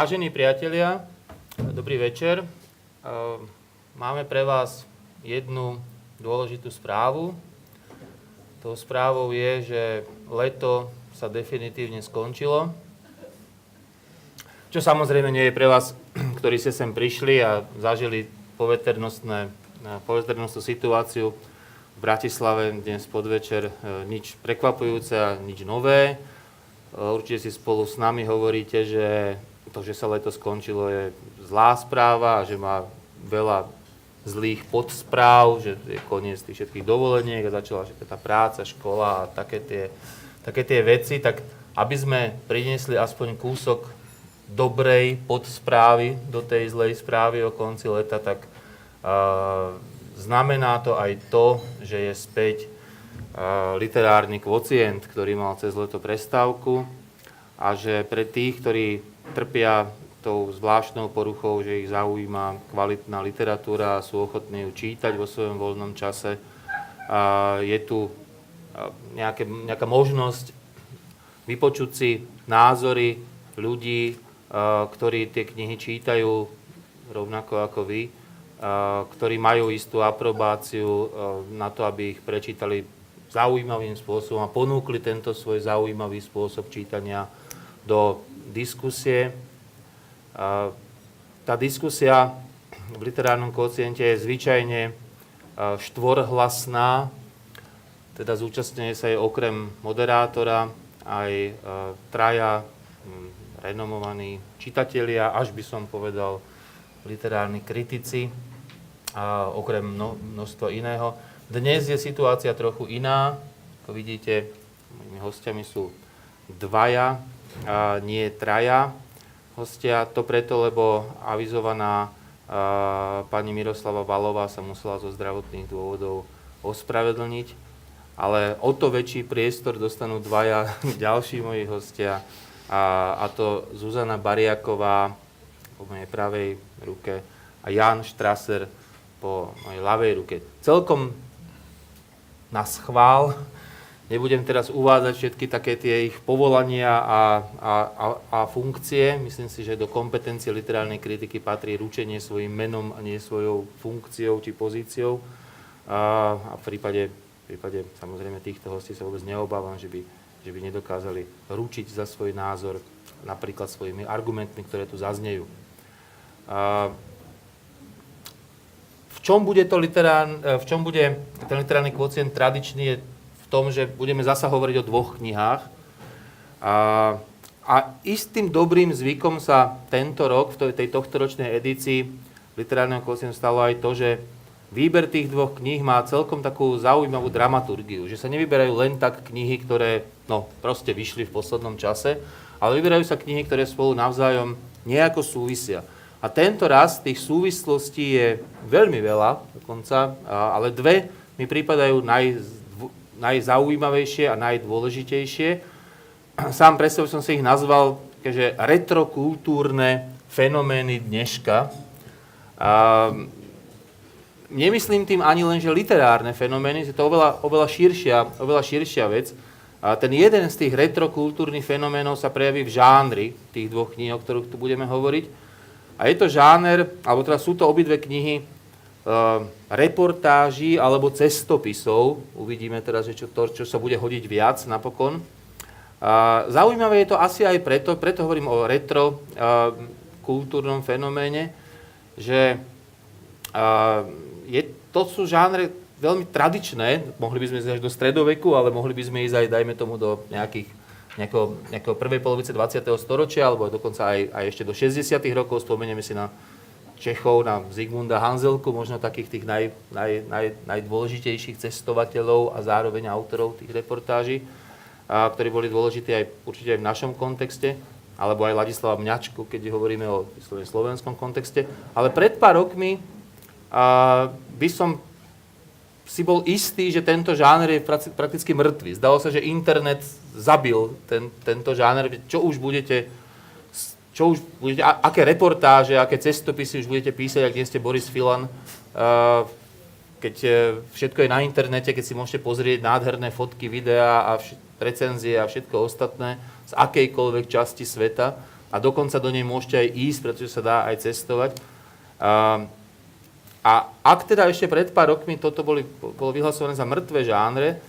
Vážení priatelia, dobrý večer. Máme pre vás jednu dôležitú správu. Tou správou je, že leto sa definitívne skončilo. Čo samozrejme nie je pre vás, ktorí ste sem prišli a zažili poveternostnú situáciu v Bratislave dnes podvečer, e, nič prekvapujúce a nič nové. E, určite si spolu s nami hovoríte, že to, že sa leto skončilo, je zlá správa a že má veľa zlých podspráv, že je koniec tých všetkých dovoleniek a začala všetká tá práca, škola a také tie, také tie veci, tak aby sme priniesli aspoň kúsok dobrej podsprávy do tej zlej správy o konci leta, tak uh, znamená to aj to, že je späť uh, literárny kvocient, ktorý mal cez leto prestávku a že pre tých, ktorí trpia tou zvláštnou poruchou, že ich zaujíma kvalitná literatúra a sú ochotní ju čítať vo svojom voľnom čase. A je tu nejaké, nejaká možnosť vypočuť si názory ľudí, ktorí tie knihy čítajú rovnako ako vy, ktorí majú istú aprobáciu na to, aby ich prečítali zaujímavým spôsobom a ponúkli tento svoj zaujímavý spôsob čítania do diskusie. Tá diskusia v literárnom kociente je zvyčajne štvorhlasná, teda zúčastňuje sa aj okrem moderátora aj traja renomovaní čitatelia, až by som povedal literárni kritici, a okrem množstva iného. Dnes je situácia trochu iná. Ako vidíte, mojimi hostiami sú dvaja, nie traja hostia. To preto, lebo avizovaná pani Miroslava Valová sa musela zo zdravotných dôvodov ospravedlniť, ale o to väčší priestor dostanú dvaja ďalší moji hostia, a, a to Zuzana Bariaková po mojej pravej ruke a Jan Štraser po mojej ľavej ruke. Celkom na schvál Nebudem teraz uvádzať všetky také tie ich povolania a, a, a, a funkcie. Myslím si, že do kompetencie literárnej kritiky patrí ručenie svojim menom a nie svojou funkciou či pozíciou. A, a v, prípade, v prípade samozrejme týchto hostí sa vôbec neobávam, že by, že by nedokázali ručiť za svoj názor napríklad svojimi argumentmi, ktoré tu zaznejú. A, v čom bude, to literán, v čom bude ten literárny kvocient tradičný, je tom, že budeme zasa hovoriť o dvoch knihách. A, a istým dobrým zvykom sa tento rok, v tej tohtoročnej edícii literárneho kvocientu stalo aj to, že výber tých dvoch kníh má celkom takú zaujímavú dramaturgiu, že sa nevyberajú len tak knihy, ktoré no, proste vyšli v poslednom čase, ale vyberajú sa knihy, ktoré spolu navzájom nejako súvisia. A tento raz tých súvislostí je veľmi veľa dokonca, ale dve mi prípadajú naj, najzaujímavejšie a najdôležitejšie. Sám pre seba som si ich nazval že retrokultúrne fenomény dneška. A nemyslím tým ani len, že literárne fenomény, je to oveľa, oveľa, širšia, oveľa širšia vec. A ten jeden z tých retrokultúrnych fenoménov sa prejaví v žánri tých dvoch kníh, o ktorých tu budeme hovoriť. A je to žáner, alebo teda sú to obidve knihy reportáží alebo cestopisov. Uvidíme teraz, že čo, to, čo sa bude hodiť viac napokon. Zaujímavé je to asi aj preto, preto hovorím o retro ehm, kultúrnom fenoméne, že a, je, to sú žánre veľmi tradičné, mohli by sme ísť až do stredoveku, ale mohli by sme ísť aj, dajme tomu, do nejakých, nejakého, nejakého prvej polovice 20. storočia, alebo dokonca aj, aj ešte do 60. rokov, spomenieme si na Čechov, na Zigmunda Hanzelku, možno takých tých naj, naj, naj, najdôležitejších cestovateľov a zároveň autorov tých reportáží, a, ktorí boli dôležití aj určite aj v našom kontexte, alebo aj Ladislava Mňačku, keď hovoríme o slovenskom kontexte. Ale pred pár rokmi a, by som si bol istý, že tento žáner je prakticky mŕtvý. Zdalo sa, že internet zabil ten, tento žáner. Čo už budete čo už budete, aké reportáže, aké cestopisy už budete písať, ak nie ste Boris Filan, keď e, všetko je na internete, keď si môžete pozrieť nádherné fotky, videá a recenzie a všetko ostatné z akejkoľvek časti sveta, a dokonca do nej môžete aj ísť, pretože sa dá aj cestovať. A, a ak teda ešte pred pár rokmi toto boli, bolo vyhlasované za mŕtve žánre,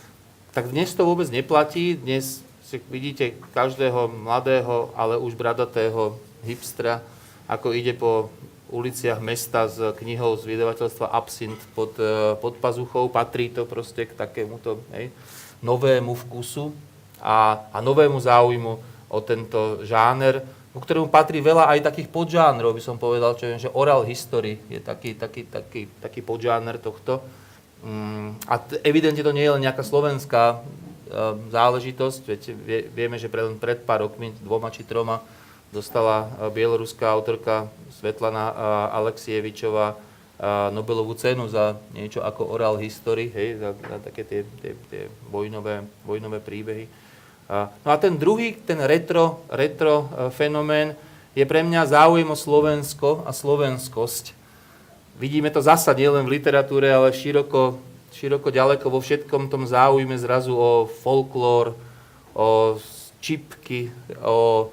tak dnes to vôbec neplatí. Dnes vidíte každého mladého, ale už bradatého hipstra, ako ide po uliciach mesta s knihou z vydavateľstva Absint pod, e, pod pazuchou. Patrí to proste k takémuto hej, novému vkusu a, a novému záujmu o tento žáner, ku ktorému patrí veľa aj takých podžánrov, by som povedal, čo viem, že oral history je taký, taký, taký, taký podžáner tohto. Mm, a evidentne to nie je len nejaká slovenská záležitosť, veď vie, vieme, že pre, pred pár rokmi, dvoma či troma, dostala e, bieloruská autorka Svetlana e, Alexievičová e, Nobelovú cenu za niečo ako oral history, hej, za, za také tie, tie, tie vojnové, vojnové príbehy. No a ten druhý, ten retro, retro fenomén, je pre mňa záujem o Slovensko a slovenskosť. Vidíme to zasa nielen v literatúre, ale široko, široko ďaleko vo všetkom tom záujme zrazu o folklór, o čipky, o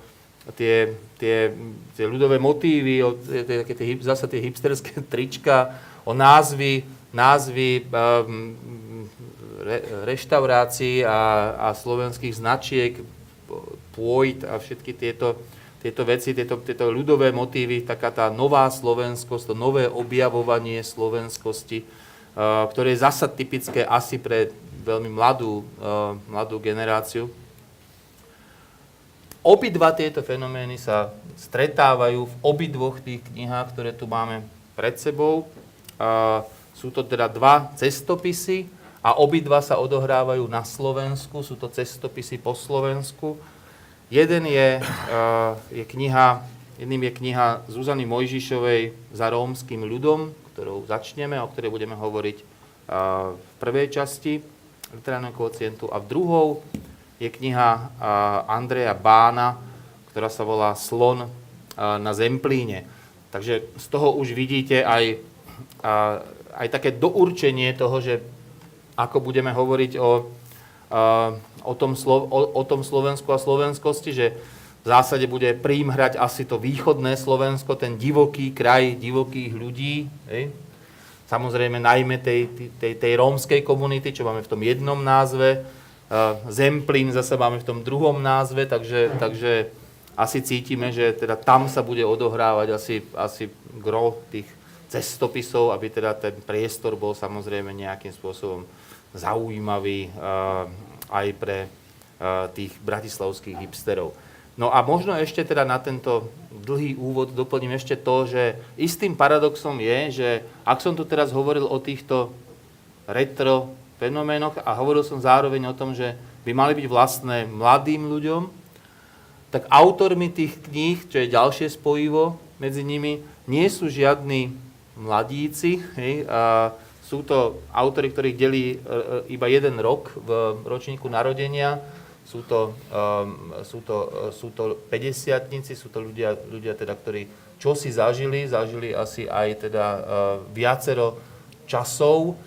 tie, tie, tie ľudové motívy, o, tie, tie, tie, zase tie hipsterské trička, o názvy, názvy um, re, reštaurácií a, a slovenských značiek, pôjt a všetky tieto, tieto veci, tieto, tieto ľudové motívy, taká tá nová slovenskosť, to nové objavovanie slovenskosti, ktoré je zasa typické asi pre veľmi mladú, uh, mladú generáciu. Obidva tieto fenomény sa stretávajú v obidvoch tých knihách, ktoré tu máme pred sebou. A sú to teda dva cestopisy a obidva sa odohrávajú na Slovensku. Sú to cestopisy po Slovensku. Jeden je, je kniha, jedným je kniha Zuzany Mojžišovej za rómským ľudom, ktorou začneme, o ktorej budeme hovoriť v prvej časti literárneho kocientu. A v druhou je kniha Andreja Bána, ktorá sa volá Slon na Zemplíne. Takže z toho už vidíte aj, aj také dourčenie toho, že ako budeme hovoriť o, o, tom, o, o tom Slovensku a slovenskosti, že v zásade bude príjm hrať asi to východné Slovensko, ten divoký kraj divokých ľudí. Hej? Samozrejme najmä tej, tej, tej rómskej komunity, čo máme v tom jednom názve, Zemplín zase máme v tom druhom názve, takže, takže asi cítime, že teda tam sa bude odohrávať asi, asi gro tých cestopisov, aby teda ten priestor bol samozrejme nejakým spôsobom zaujímavý aj pre tých bratislavských hipsterov. No a možno ešte teda na tento dlhý úvod doplním ešte to, že istým paradoxom je, že ak som tu teraz hovoril o týchto retro fenoménoch a hovoril som zároveň o tom, že by mali byť vlastné mladým ľuďom, tak autormi tých kníh, čo je ďalšie spojivo medzi nimi, nie sú žiadni mladíci, hej, a sú to autory, ktorých delí e, e, iba jeden rok v ročníku narodenia, sú to, um, sú to, e, sú to 50 sú to ľudia, ľudia teda, ktorí čo si zažili, zažili asi aj teda uh, viacero časov,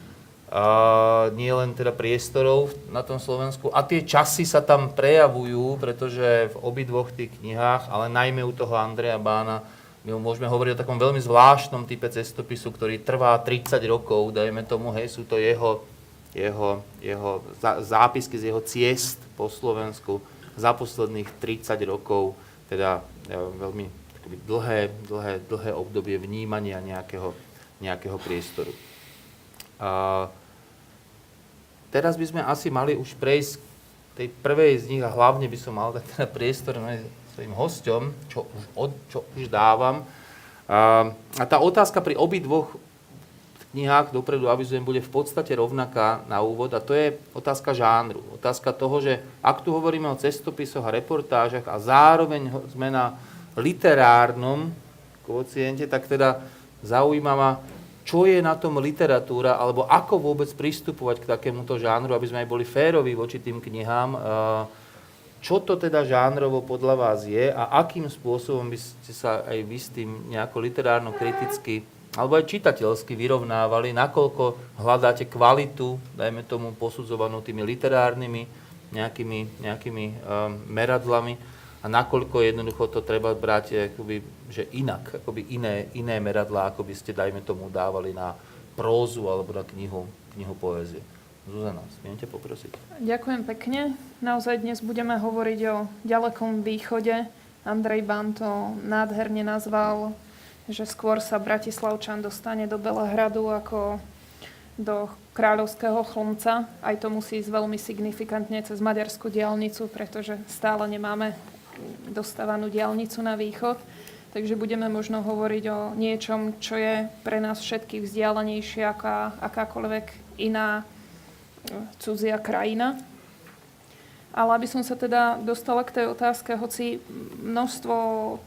nie len teda priestorov na tom Slovensku. A tie časy sa tam prejavujú, pretože v obidvoch tých knihách, ale najmä u toho Andreja Bána, my môžeme hovoriť o takom veľmi zvláštnom type cestopisu, ktorý trvá 30 rokov, dajme tomu, hej, sú to jeho, jeho, jeho zápisky z jeho ciest po Slovensku za posledných 30 rokov, teda ja, veľmi dlhé, dlhé, dlhé obdobie vnímania nejakého, nejakého priestoru. Uh, teraz by sme asi mali už prejsť tej prvej z nich a hlavne by som mal dať teda priestor svojim hosťom, čo už, od, čo už dávam. A, a tá otázka pri obidvoch knihách, dopredu avizujem, bude v podstate rovnaká na úvod a to je otázka žánru. Otázka toho, že ak tu hovoríme o cestopisoch a reportážach a zároveň sme na literárnom kociente, tak teda zaujíma ma, čo je na tom literatúra, alebo ako vôbec pristupovať k takémuto žánru, aby sme aj boli féroví voči tým knihám. Čo to teda žánrovo podľa vás je a akým spôsobom by ste sa aj vy s tým nejako literárno-kriticky alebo aj čitateľsky vyrovnávali, nakoľko hľadáte kvalitu, dajme tomu posudzovanú tými literárnymi nejakými, nejakými um, meradlami a nakoľko jednoducho to treba brať akoby, že inak, akoby iné, iné meradlá, ako by ste, dajme tomu, dávali na prózu alebo na knihu, knihu poézie. Zuzana, smiete poprosiť? Ďakujem pekne. Naozaj dnes budeme hovoriť o ďalekom východe. Andrej Ban to nádherne nazval, že skôr sa Bratislavčan dostane do Belehradu ako do kráľovského chlmca. Aj to musí ísť veľmi signifikantne cez maďarskú diálnicu, pretože stále nemáme dostávanú diálnicu na východ. Takže budeme možno hovoriť o niečom, čo je pre nás všetkých vzdialenejšie ako akákoľvek iná cudzia krajina. Ale aby som sa teda dostala k tej otázke, hoci množstvo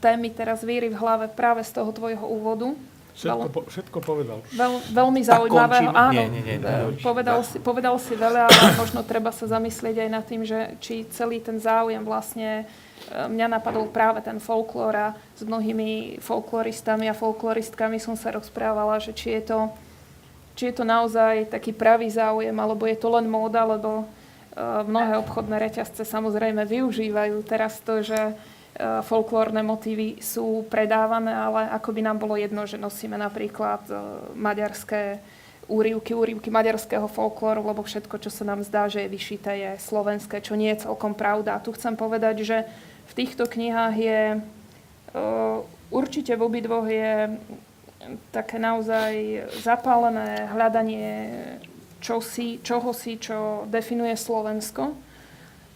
témy teraz víri v hlave práve z toho tvojho úvodu. Všetko, po, všetko povedal. Veľ, veľmi zaujímavé. Áno, nie, nie, nie, nie, povedal, si, povedal si veľa, ale možno treba sa zamyslieť aj nad tým, že či celý ten záujem vlastne e, mňa napadol práve ten folklór a s mnohými folkloristami a folkloristkami som sa rozprávala, že či je to či je to naozaj taký pravý záujem, alebo je to len móda, lebo mnohé obchodné reťazce samozrejme využívajú teraz to, že uh, folklórne motívy sú predávané, ale ako by nám bolo jedno, že nosíme napríklad uh, maďarské úrivky, úrivky maďarského folklóru, lebo všetko, čo sa nám zdá, že je vyšité, je slovenské, čo nie je celkom pravda. A tu chcem povedať, že v týchto knihách je určite v obidvoch je také naozaj zapálené hľadanie čosi, čohosi, čo definuje Slovensko.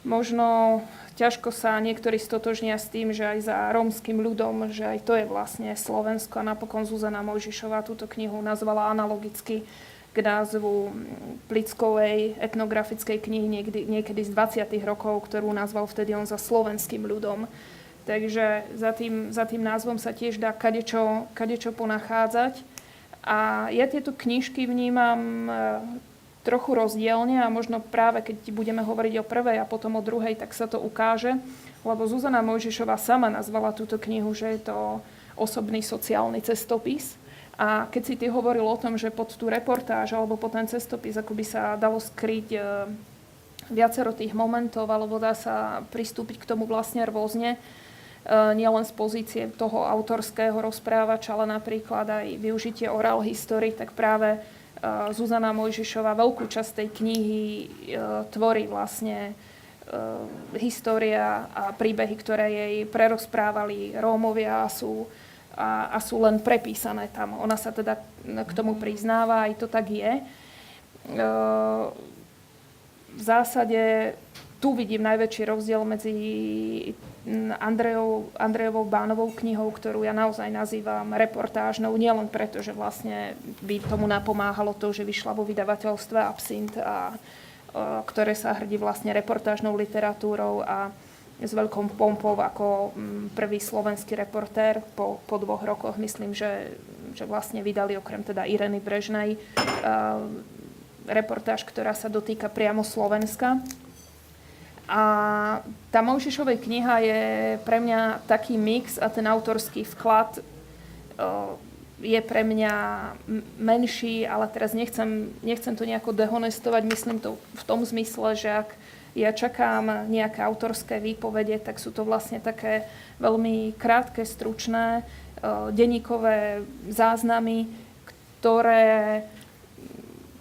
Možno ťažko sa niektorí stotožnia s tým, že aj za rómskym ľudom, že aj to je vlastne Slovensko. A napokon Zuzana Mojžišová túto knihu nazvala analogicky k názvu Plickovej etnografickej knihy niekedy, niekedy z 20. rokov, ktorú nazval vtedy on za slovenským ľudom. Takže za tým, za tým názvom sa tiež dá kadečo, kadečo ponachádzať. A ja tieto knižky vnímam trochu rozdielne a možno práve keď budeme hovoriť o prvej a potom o druhej, tak sa to ukáže. Lebo Zuzana Mojžišová sama nazvala túto knihu, že je to osobný sociálny cestopis. A keď si ty hovoril o tom, že pod tú reportáž alebo pod ten cestopis ako by sa dalo skryť e, viacero tých momentov, alebo dá sa pristúpiť k tomu vlastne rôzne, E, nielen z pozície toho autorského rozprávača, ale napríklad aj využitie oral history, tak práve Zuzana Mojžišová veľkú časť tej knihy e, tvorí vlastne história a príbehy, ktoré jej prerozprávali Rómovia a sú, a, a sú len prepísané tam. Ona sa teda k tomu priznáva, aj to tak je. V zásade tu vidím najväčší rozdiel medzi Andrejov, Andrejovou Bánovou knihou, ktorú ja naozaj nazývam reportážnou, nielen preto, že vlastne by tomu napomáhalo to, že vyšla vo vydavateľstve Absint, a, a, ktoré sa hrdí vlastne reportážnou literatúrou a s veľkou pompou ako prvý slovenský reportér po, po dvoch rokoch. Myslím, že, že vlastne vydali okrem teda Ireny Brežnej reportáž, ktorá sa dotýka priamo Slovenska a tá Mojžišovej kniha je pre mňa taký mix a ten autorský vklad je pre mňa menší, ale teraz nechcem, nechcem to nejako dehonestovať. Myslím to v tom zmysle, že ak ja čakám nejaké autorské výpovede, tak sú to vlastne také veľmi krátke, stručné denníkové záznamy, ktoré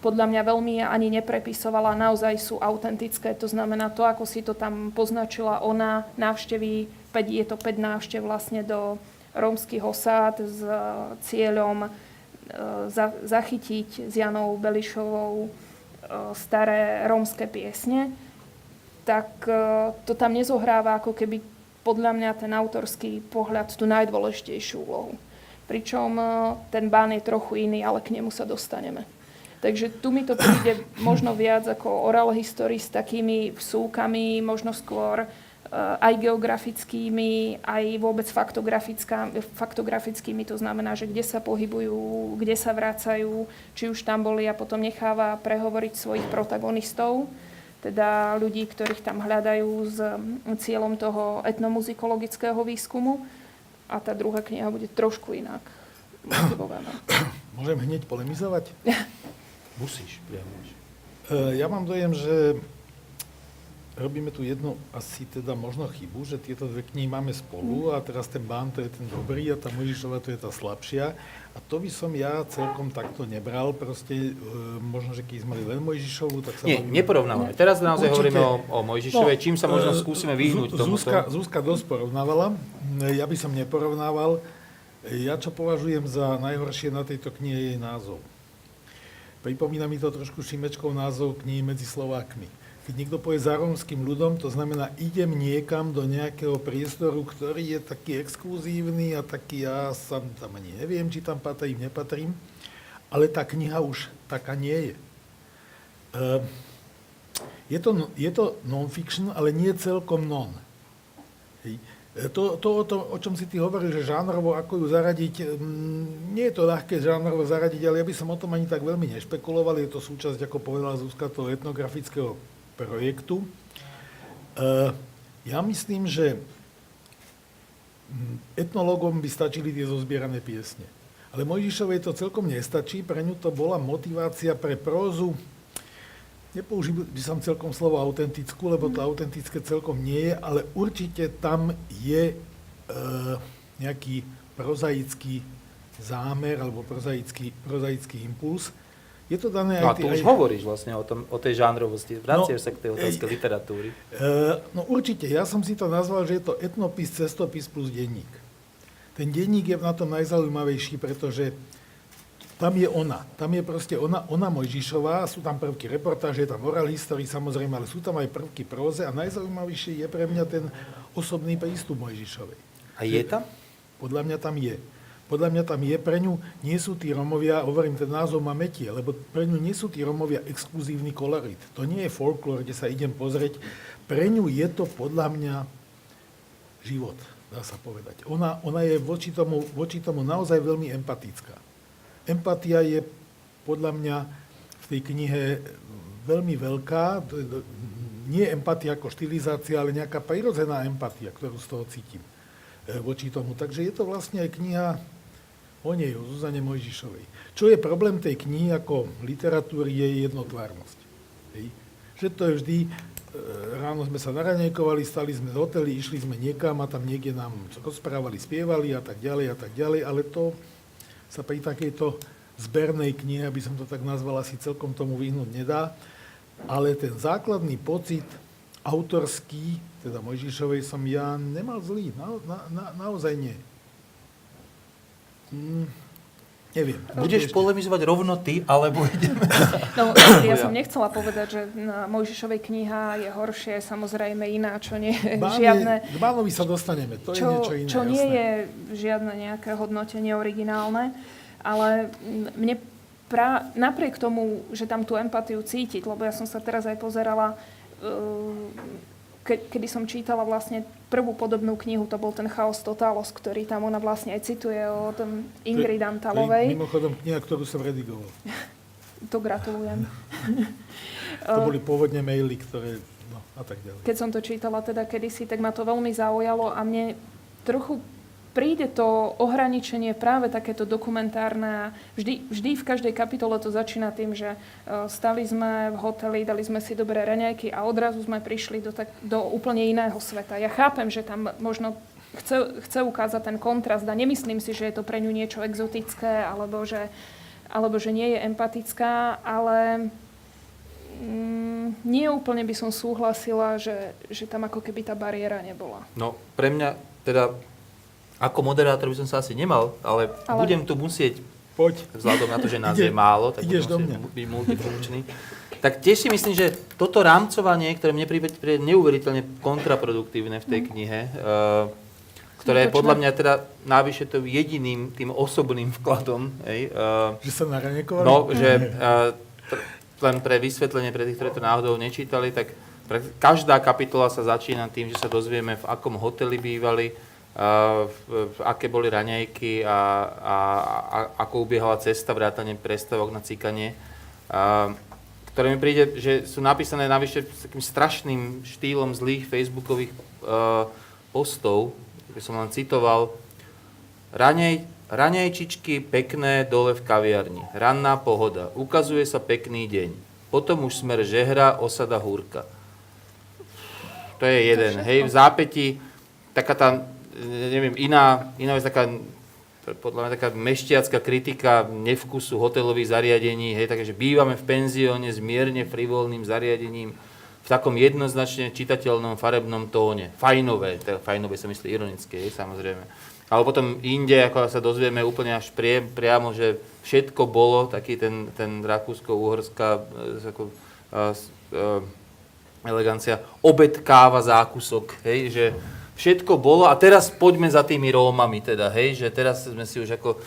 podľa mňa veľmi ani neprepisovala, naozaj sú autentické. To znamená to, ako si to tam poznačila ona, návštevy, 5, je to 5 návštev vlastne do rómskych osád s e, cieľom e, zachytiť s Janou Belišovou e, staré rómske piesne, tak to tam nezohráva ako keby podľa mňa ten autorský pohľad tú najdôležitejšiu úlohu. Pričom ten bán je trochu iný, ale k nemu sa dostaneme. Takže tu mi to príde možno viac ako oral history s takými vsúkami, možno skôr eh, aj geografickými, aj vôbec faktografickými, to znamená, že kde sa pohybujú, kde sa vracajú, či už tam boli a potom necháva prehovoriť svojich protagonistov, teda ľudí, ktorých tam hľadajú s cieľom toho etnomuzikologického výskumu. A tá druhá kniha bude trošku inak motivovaná. Môžem hneď polemizovať? Musíš, priamo. Ja mám dojem, že robíme tu jednu asi teda možno chybu, že tieto dve knihy máme spolu a teraz ten Bán to je ten dobrý a tá Mojžišova to je tá slabšia. A to by som ja celkom takto nebral. Proste e, možno, že keď sme mali len Mojžišovu, tak sa... Nie, bavíme- neporovnávame. Teraz naozaj Určite. hovoríme o, o Mojžišovej, čím sa možno e, skúsime vyhnúť tomuto. Zuzka, Zuzka dosť porovnávala. E, Ja by som neporovnával. E, Ja čo považujem za najhoršie na tejto knihe je jej názov. Pripomína mi to trošku Šimečkov názov knihy medzi Slovákmi. Keď niekto povie za rómskym ľudom, to znamená, idem niekam do nejakého priestoru, ktorý je taký exkluzívny a taký, ja sa tam ani neviem, či tam patrím, nepatrím, ale tá kniha už taká nie je. E, je to, je to non-fiction, ale nie celkom non. To, to, o to, o čom si ty hovoril, že žánrovo, ako ju zaradiť, mm, nie je to ľahké žánrovo zaradiť, ale ja by som o tom ani tak veľmi nešpekuloval. Je to súčasť, ako povedala Zuzka, toho etnografického projektu. E, Ja myslím, že mm, etnológom by stačili tie zozbierané piesne. Ale Mojžišovej to celkom nestačí, pre ňu to bola motivácia pre prózu, Nepoužil by som celkom slovo autentickú, lebo to autentické celkom nie je, ale určite tam je e, nejaký prozaický zámer alebo prozaický, prozaický impuls. Je to dané No a aj... tu aj, už hovoríš vlastne o, tom, o tej žánrovosti. Vraciaš No, sa k tej otázke ej, literatúry. E, no určite, ja som si to nazval, že je to etnopis, cestopis plus denník. Ten denník je na tom najzaujímavejší, pretože tam je ona. Tam je proste ona, ona Mojžišová, sú tam prvky reportáže, je tam oral history samozrejme, ale sú tam aj prvky próze a najzaujímavejší je pre mňa ten osobný prístup Mojžišovej. A je tam? Podľa mňa tam je. Podľa mňa tam je, pre ňu nie sú tí Romovia, hovorím, ten názov má metie, lebo pre ňu nie sú tí Romovia exkluzívny kolorit. To nie je folklór, kde sa idem pozrieť. Pre ňu je to podľa mňa život, dá sa povedať. Ona, ona je voči tomu, voči tomu naozaj veľmi empatická. Empatia je podľa mňa v tej knihe veľmi veľká. Nie empatia ako štilizácia, ale nejaká prirodzená empatia, ktorú z toho cítim e, voči tomu. Takže je to vlastne aj kniha o nej, o Zuzane Mojžišovej. Čo je problém tej knihy ako literatúry, je jednotvárnosť. Hej. Že to je vždy, e, ráno sme sa naranejkovali, stali sme z hoteli, išli sme niekam a tam niekde nám rozprávali, spievali a tak ďalej a tak ďalej, ale to sa pri takejto zbernej knihe, aby som to tak nazval, asi celkom tomu vyhnúť nedá. Ale ten základný pocit autorský, teda Mojžišovej, som ja nemal zlý. Na, na, na, naozaj nie. Neviem. Budeš polemizovať rovno ty, alebo ideme... No, ja som nechcela povedať, že na Mojžišovej kniha je horšie, samozrejme iná, čo nie je žiadne... Je, k Bánovi sa dostaneme, to je čo, niečo iné. čo nie jasné. je žiadne nejaké hodnotenie originálne, ale mne pra, napriek tomu, že tam tú empatiu cítiť, lebo ja som sa teraz aj pozerala, uh, ke, kedy som čítala vlastne prvú podobnú knihu, to bol ten Chaos Totalos, ktorý tam ona vlastne aj cituje o tom Ingrid To je Antalovej. mimochodom kniha, ktorú som redigoval. To gratulujem. To boli pôvodne maily, ktoré... No, a tak ďalej. keď som to čítala teda kedysi, tak ma to veľmi zaujalo a mne trochu príde to ohraničenie práve takéto dokumentárne. Vždy, vždy v každej kapitole to začína tým, že e, stali sme v hoteli, dali sme si dobré raňajky a odrazu sme prišli do, tak, do úplne iného sveta. Ja chápem, že tam možno chce, chce ukázať ten kontrast a nemyslím si, že je to pre ňu niečo exotické alebo že, alebo že nie je empatická, ale Mm, nie úplne by som súhlasila, že, že tam ako keby tá bariéra nebola. No, pre mňa teda ako moderátor by som sa asi nemal, ale, Ale- budem tu musieť, Poď. vzhľadom na to, že nás Ide- je málo, tak ideš budem do mňa. byť multifunkčný. Tak tiež si myslím, že toto rámcovanie, ktoré mne príde, neuveriteľne kontraproduktívne v tej knihe, uh, ktoré je podľa mňa teda návyše to jediným tým osobným vkladom, hej, uh, Že sa naraňakovali? No, že uh, t- len pre vysvetlenie pre tých, ktorí to náhodou nečítali, tak pre, každá kapitola sa začína tým, že sa dozvieme, v akom hoteli bývali, uh, aké boli raňajky a, a, a ako ubiehala cesta, vrátane prestavok na cíkanie. Uh, ktoré mi príde, že sú napísané navyše s takým strašným štýlom zlých facebookových uh, postov, by som len citoval, Ranej, ranejčičky pekné dole v kaviarni. Ranná pohoda. Ukazuje sa pekný deň. Potom už smer žehra, osada húrka. To je jeden. všetko? Hej, v zápäti taká tá, e, neviem, iná, iná vec, taká podľa mňa taká mešťacká kritika nevkusu hotelových zariadení, hej, takže bývame v penzióne s mierne frivolným zariadením v takom jednoznačne čitateľnom farebnom tóne. Fajnové, teda fajnové sa myslí ironické, hej, samozrejme. Ale potom inde, ako sa dozvieme úplne až prie, priamo, že všetko bolo, taký ten, ten rakúsko-uhorská e, ako, a, a, elegancia, obed, káva, zákusok, hej, že všetko bolo a teraz poďme za tými Rómami teda, hej, že teraz sme si už ako,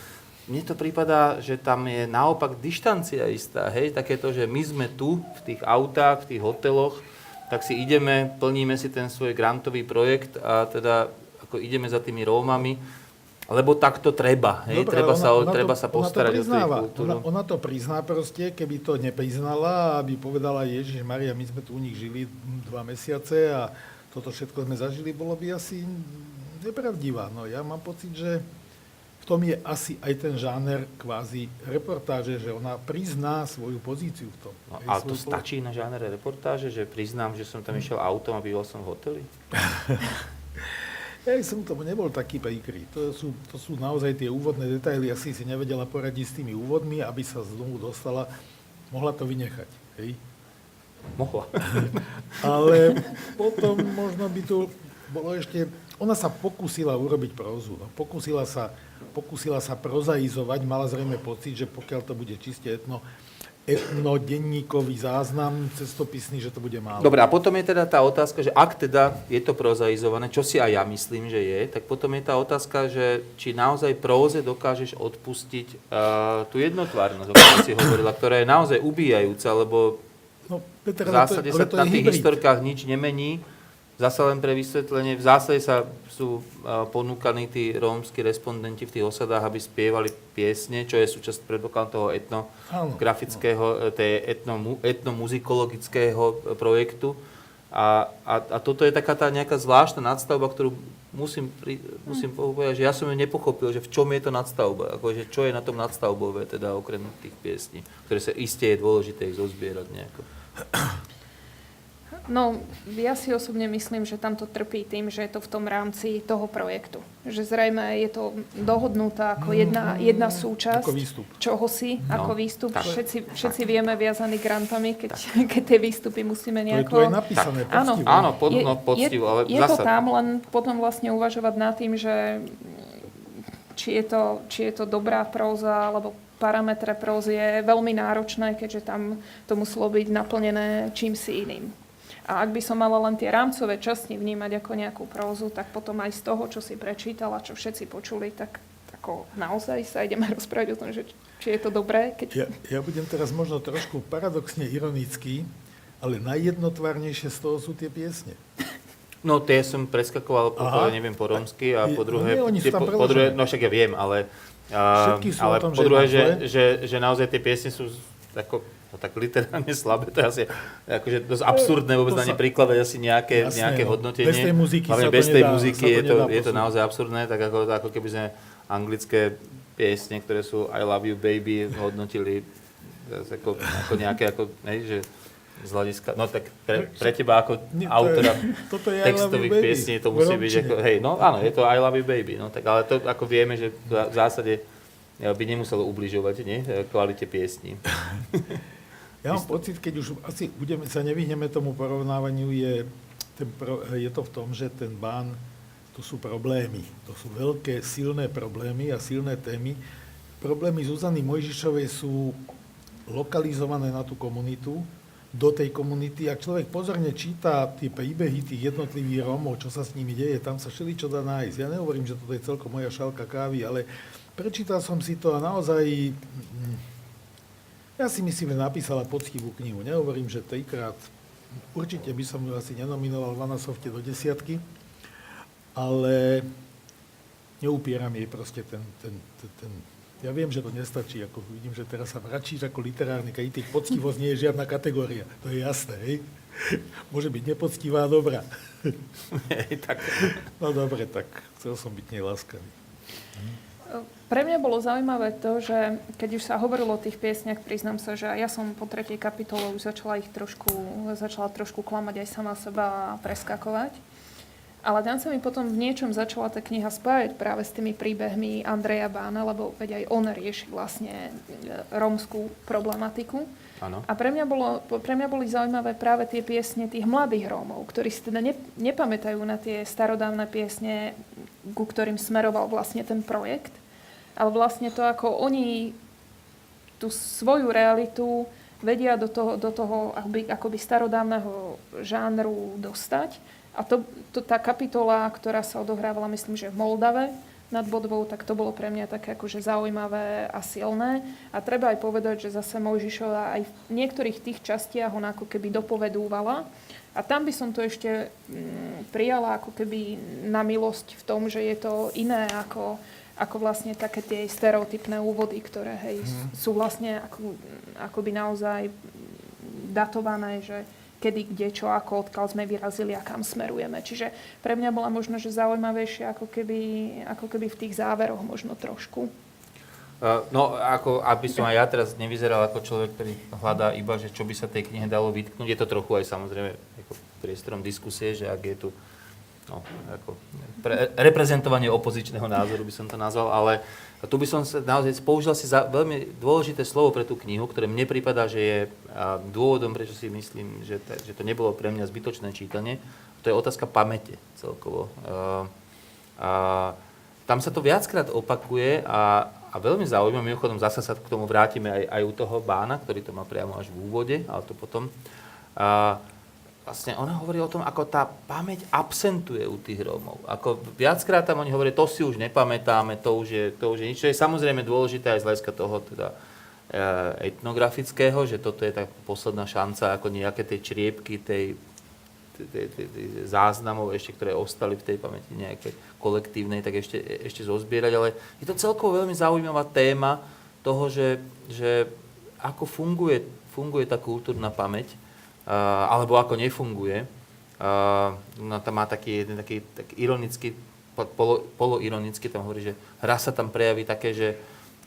mne to prípada, že tam je naopak dištancia istá, hej, takéto, že my sme tu v tých autách, v tých hoteloch, tak si ideme, plníme si ten svoj grantový projekt a teda ako ideme za tými Rómami, lebo tak to treba. Hej? Dobre, treba, ona, sa, o, ona treba to, sa postarať ona to o priznáva. kultúru. Ona, ona to prizná proste, keby to nepriznala, aby povedala Ježiš Maria, my sme tu u nich žili dva mesiace a toto všetko sme zažili, bolo by asi nepravdivá. No ja mám pocit, že v tom je asi aj ten žáner kvázi reportáže, že ona prizná svoju pozíciu v tom. No, ale to stačí na žánere reportáže, že priznám, že som tam išiel autom a býval som v hoteli? Ja som tomu nebol taký príkry. To sú, to sú naozaj tie úvodné detaily. Asi si nevedela poradiť s tými úvodmi, aby sa znovu dostala. Mohla to vynechať. Hej? Mohla. Ale potom možno by tu bolo ešte... Ona sa pokúsila urobiť prózu. No. Pokúsila, sa, pokúsila sa prozaizovať. Mala zrejme pocit, že pokiaľ to bude čiste etno, etnodenníkový záznam cestopisný, že to bude málo. Dobre, a potom je teda tá otázka, že ak teda je to prozaizované, čo si aj ja myslím, že je, tak potom je tá otázka, že či naozaj próze dokážeš odpustiť uh, tú jednotvárnosť, o ktorej si hovorila, ktorá je naozaj ubíjajúca, lebo No, Peter, v to, zásade ale sa to na tých hybrid. historkách nič nemení. Zase len pre vysvetlenie, v zásade sa sú a, ponúkaní tí rómsky respondenti v tých osadách, aby spievali piesne, čo je súčasť predpokladám toho etnografického, tej etnomu, etnomuzikologického e, projektu. A, a, a toto je taká tá nejaká zvláštna nadstavba, ktorú musím, pri, musím povedať, že ja som ju nepochopil, že v čom je to nadstavba, akože čo je na tom nadstavbové, teda okrem tých piesní, ktoré sa iste je dôležité ich zozbierať nejako. No, ja si osobne myslím, že tam to trpí tým, že je to v tom rámci toho projektu. Že zrejme je to dohodnutá ako jedna, jedna súčasť Ako výstup. čohosi, No, ako výstup. tak. Všetci, všetci vieme viazaní grantami, keď, keď tie výstupy musíme To je nejako... tu aj napísané. Áno. poctivo. Áno, pod, no, poctivo, ale je zasa... to tam, len potom vlastne uvažovať nad tým, že či je to, či je to dobrá próza, alebo parametre prózy je veľmi náročné, keďže tam to muselo byť naplnené čím si iným. A ak by som mala len tie rámcové časti vnímať ako nejakú prózu, tak potom aj z toho, čo si prečítala, čo všetci počuli, tak ako naozaj sa ideme rozprávať o tom, že či je to dobré, keď Ja, ja budem teraz možno trošku paradoxne ironický, ale najjednotvárnejšie z toho sú tie piesne. No tie som preskakoval, po, Aha. neviem, po rómsky a po no druhé, nie, oni sú tie po, po druhé, no však ja viem, ale, Všetky sú ale o tom, po že druhé, že, že, že naozaj tie piesne sú ako, no, tak literálne slabé, to je asi akože dosť absurdné vôbec na ne prikladať asi nejaké, Jasné, nejaké no. hodnotenie. Bez tej muziky Hlavne bez tej nedá- muziky je, to, je to naozaj absurdné, tak ako, ako keby sme anglické piesne, ktoré sú I love you baby, hodnotili ako, ako nejaké, ako, hej, že z hľadiska, no tak pre, pre teba ako Nie, to autora toto je textových piesní to musí byť ako, hej, no áno, je to I love you baby, no tak ale to ako vieme, že v zásade e, by nemuselo ubližovať, nie, e, kvalite piesní. Ja mám pocit, keď už asi budeme, sa nevyhneme tomu porovnávaniu, je, ten je to v tom, že ten bán, to sú problémy. To sú veľké, silné problémy a silné témy. Problémy Zuzany Mojžišovej sú lokalizované na tú komunitu, do tej komunity. Ak človek pozorne číta tie príbehy tých jednotlivých Rómov, čo sa s nimi deje, tam sa všeli čo dá nájsť. Ja nehovorím, že toto je celkom moja šálka kávy, ale prečítal som si to a naozaj mm, ja si myslím, že napísala poctivú knihu. Nehovorím, že trikrát. Určite by som ju asi nenominoval v Anasofte do desiatky, ale neupieram jej proste ten, ten, ten, ten... Ja viem, že to nestačí. Ako vidím, že teraz sa vračíš ako literárny kritik. Poctivosť nie je žiadna kategória. To je jasné, hej? Môže byť nepoctivá a dobrá. Hej, tak, No dobre, tak chcel som byť nej láskavý. Pre mňa bolo zaujímavé to, že keď už sa hovorilo o tých piesniach, priznám sa, že ja som po tretej kapitole už začala ich trošku začala trošku klamať aj sama seba a preskakovať. Ale tam sa mi potom v niečom začala tá kniha spájať práve s tými príbehmi Andreja Bána, lebo veď aj on rieši vlastne e, rómskú problematiku. Áno. A pre mňa, bolo, pre mňa boli zaujímavé práve tie piesne tých mladých Rómov, ktorí si teda ne, nepamätajú na tie starodávne piesne, ku ktorým smeroval vlastne ten projekt. Ale vlastne to, ako oni tú svoju realitu vedia do toho, do toho akoby, akoby starodávneho žánru dostať a to, to, tá kapitola, ktorá sa odohrávala, myslím, že v Moldave nad Bodvou, tak to bolo pre mňa také akože zaujímavé a silné. A treba aj povedať, že zase Mojžišova aj v niektorých tých častiach on ako keby dopovedúvala. A tam by som to ešte mm, prijala ako keby na milosť v tom, že je to iné ako, ako vlastne také tie stereotypné úvody, ktoré hej, mm. sú vlastne ako, akoby naozaj datované, že kedy, kde, čo, ako, odkiaľ sme vyrazili a kam smerujeme. Čiže pre mňa bola možno, že zaujímavejšie ako keby, ako keby v tých záveroch možno trošku. Uh, no, ako, aby som aj ja teraz nevyzeral ako človek, ktorý hľadá iba, že čo by sa tej knihe dalo vytknúť, je to trochu aj samozrejme ako priestorom diskusie, že ak je tu no, ako pre, reprezentovanie opozičného názoru, by som to nazval, ale a tu by som sa naozaj použil si za veľmi dôležité slovo pre tú knihu, ktoré mne prípada, že je dôvodom, prečo si myslím, že, to, že to nebolo pre mňa zbytočné čítanie. To je otázka pamäte celkovo. A, a, tam sa to viackrát opakuje a, a veľmi zaujímavé, mimochodom zase sa k tomu vrátime aj, aj u toho bána, ktorý to má priamo až v úvode, ale to potom. A, vlastne ona hovorí o tom, ako tá pamäť absentuje u tých Rómov. Ako viackrát tam oni hovorí, to si už nepamätáme, to už je, to už je nič. Je samozrejme dôležité aj z hľadiska toho teda, e, etnografického, že toto je tá posledná šanca, ako nejaké tie čriepky tej, tej, tej, tej záznamov ešte, ktoré ostali v tej pamäti nejakej kolektívnej, tak ešte, ešte zozbierať. Ale je to celkovo veľmi zaujímavá téma toho, že, že ako funguje, funguje tá kultúrna pamäť alebo ako nefunguje. No, tam má taký jeden taký, taký ironický, polo, poloironicky tam hovorí, že hra sa tam prejaví také, že,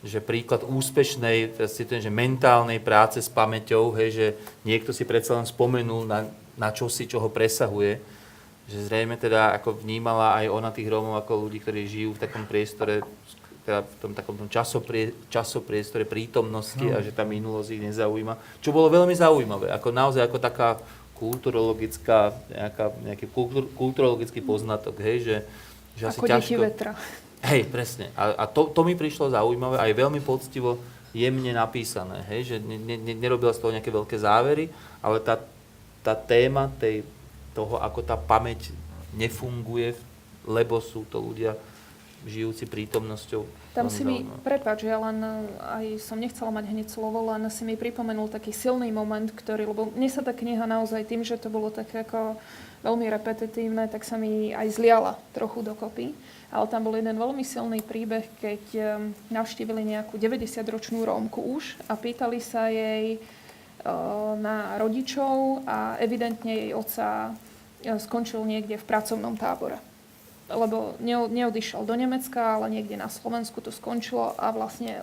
že príklad úspešnej, teraz citujem, že mentálnej práce s pamäťou, hej, že niekto si predsa len spomenul na, na čosi, čo ho presahuje, že zrejme teda ako vnímala aj ona tých Rómov ako ľudí, ktorí žijú v takom priestore teda v tom takom tom časoprie, časopriestore prítomnosti no. a že tá minulosť ich nezaujíma. Čo bolo veľmi zaujímavé, ako naozaj ako taká kulturologická, nejaká, nejaký kultur, kulturologický poznatok, hej, že, že asi ako ťažko... vetra. Hej, presne. A, a to, to mi prišlo zaujímavé, aj veľmi poctivo jemne napísané, hej, že ne, ne, nerobila z toho nejaké veľké závery, ale tá, tá téma tej, toho, ako tá pamäť nefunguje, lebo sú to ľudia, žijúci prítomnosťou. Tam si mi, prepáč, ja len aj som nechcela mať hneď slovo, len si mi pripomenul taký silný moment, ktorý, lebo mne sa tá kniha naozaj tým, že to bolo také ako veľmi repetitívne, tak sa mi aj zliala trochu dokopy. Ale tam bol jeden veľmi silný príbeh, keď navštívili nejakú 90-ročnú Rómku už a pýtali sa jej na rodičov a evidentne jej otca skončil niekde v pracovnom tábore lebo neodišiel do Nemecka, ale niekde na Slovensku to skončilo a vlastne,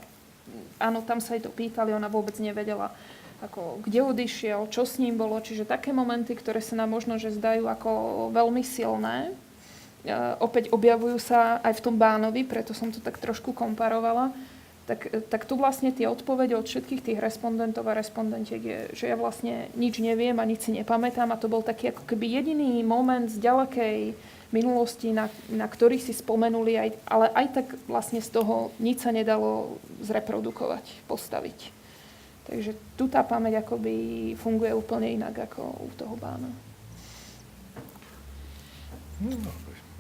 áno, tam sa jej to pýtali, ona vôbec nevedela, ako, kde odišiel, čo s ním bolo. Čiže také momenty, ktoré sa nám možno, že zdajú ako veľmi silné, e, opäť objavujú sa aj v tom Bánovi, preto som to tak trošku komparovala. Tak, tak tu vlastne tie odpovede od všetkých tých respondentov a respondentiek je, že ja vlastne nič neviem a nič si nepamätám a to bol taký ako keby jediný moment z ďalekej minulosti, na, na ktorých si spomenuli, aj, ale aj tak vlastne z toho nič sa nedalo zreprodukovať, postaviť. Takže tu tá pamäť akoby funguje úplne inak ako u toho bána. No,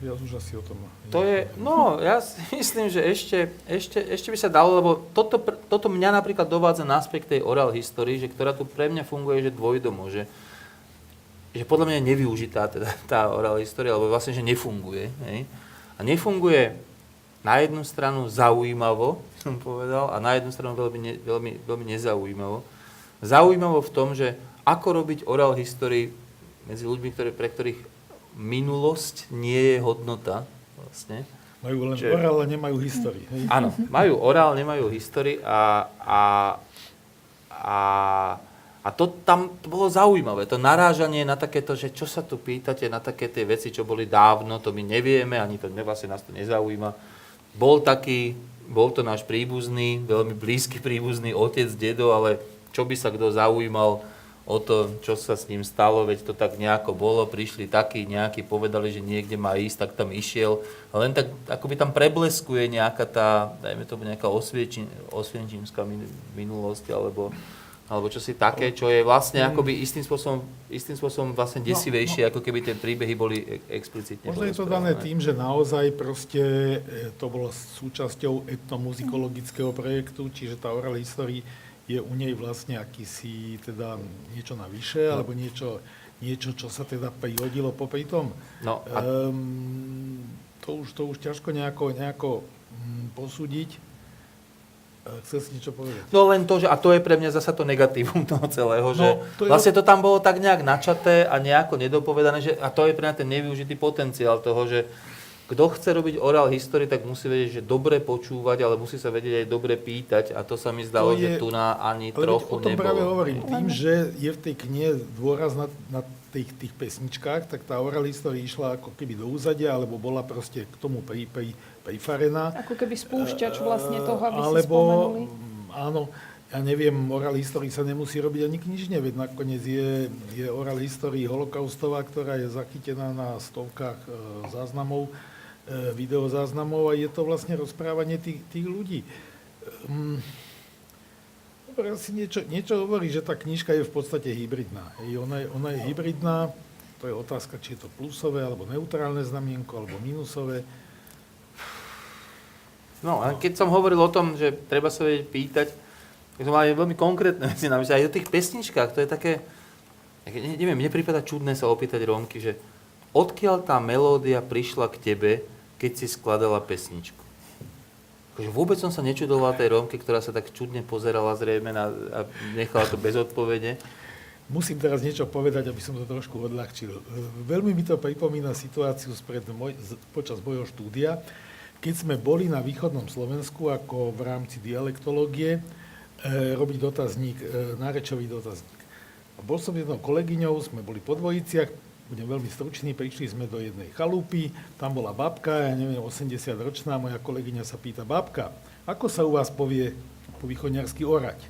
ja už asi o tom... To je, no, ja si myslím, že ešte, ešte, ešte by sa dalo, lebo toto, toto mňa napríklad dovádza na aspekt tej oral histórii, že ktorá tu pre mňa funguje, že dvojdomo, že, že podľa mňa je nevyužitá teda tá oral história, lebo vlastne, že nefunguje. Hej? A nefunguje na jednu stranu zaujímavo, som povedal, a na jednu stranu veľmi, ne, veľmi, veľmi nezaujímavo. Zaujímavo v tom, že ako robiť oral histórii medzi ľuďmi, ktoré, pre ktorých minulosť nie je hodnota. Vlastne. Majú len že, orál, ale nemajú histórii. Áno, majú orál, nemajú histórii a, a, a A to tam to bolo zaujímavé, to narážanie na takéto, že čo sa tu pýtate na také tie veci, čo boli dávno, to my nevieme, ani to vlastne nás to nezaujíma. Bol taký, bol to náš príbuzný, veľmi blízky príbuzný otec, dedo, ale čo by sa kto zaujímal o to, čo sa s ním stalo, veď to tak nejako bolo, prišli takí nejakí, povedali, že niekde má ísť, tak tam išiel. A len tak, akoby tam prebleskuje nejaká tá, dajme to nejaká osvienčímska minulosť, alebo alebo čo si také, čo je vlastne mm. akoby istým spôsobom, istým spôsobom vlastne no, desivejšie, no, no. ako keby tie príbehy boli e, explicitne Možno je to dané tým, že naozaj proste e, to bolo súčasťou etnomuzikologického projektu, čiže tá oral history je u nej vlastne akýsi teda niečo navyše, no. alebo niečo, niečo, čo sa teda prihodilo popri tom. No, a... um, to, už, to už ťažko nejako, nejako um, posúdiť. Chcel si niečo povedať? No len to, že, a to je pre mňa zasa to negatívum toho celého, no, že to je... vlastne to tam bolo tak nejak načaté a nejako nedopovedané, že, a to je pre mňa ten nevyužitý potenciál toho, že kto chce robiť oral history, tak musí vedieť, že dobre počúvať, ale musí sa vedieť aj dobre pýtať a to sa mi zdalo, je, že tu na ani ale trochu o tom nebolo. práve hovorím. Tým, že je v tej knihe dôraz na, na tých, tých pesničkách, tak tá oral history išla ako keby do úzadia, alebo bola proste k tomu pri, pri, prifarená. Ako keby spúšťač vlastne toho, aby alebo, si spomenuli. Áno, ja neviem, oral history sa nemusí robiť ani knižne, veď nakoniec je, je oral history holokaustová, ktorá je zachytená na stovkách e, záznamov E, videozáznamov a je to vlastne rozprávanie tých, tých ľudí. Um, dobre, asi niečo, niečo hovorí, že tá knižka je v podstate hybridná. Hej, ona, je, ona je hybridná, to je otázka, či je to plusové, alebo neutrálne znamienko, alebo minusové. No a keď som hovoril o tom, že treba sa vedieť pýtať, tak som mal aj veľmi konkrétne veci na mysli. Aj o tých pesničkách, to je také, neviem, mne prípada čudné sa opýtať Rómky, že odkiaľ tá melódia prišla k tebe, keď si skladala pesničku. Akože vôbec som sa nečudoval tej Rómke, ktorá sa tak čudne pozerala zrejme na, a nechala to bez odpovede. Musím teraz niečo povedať, aby som to trošku odľahčil. Veľmi mi to pripomína situáciu spred moj, počas mojho štúdia, keď sme boli na východnom Slovensku ako v rámci dialektológie e, robiť dotazník, e, nárečový dotazník. A bol som jednou kolegyňou, sme boli po dvojiciach, budem veľmi stručný, prišli sme do jednej chalúpy, tam bola babka, ja neviem, 80 ročná, moja kolegyňa sa pýta, babka, ako sa u vás povie po východňarsky orať?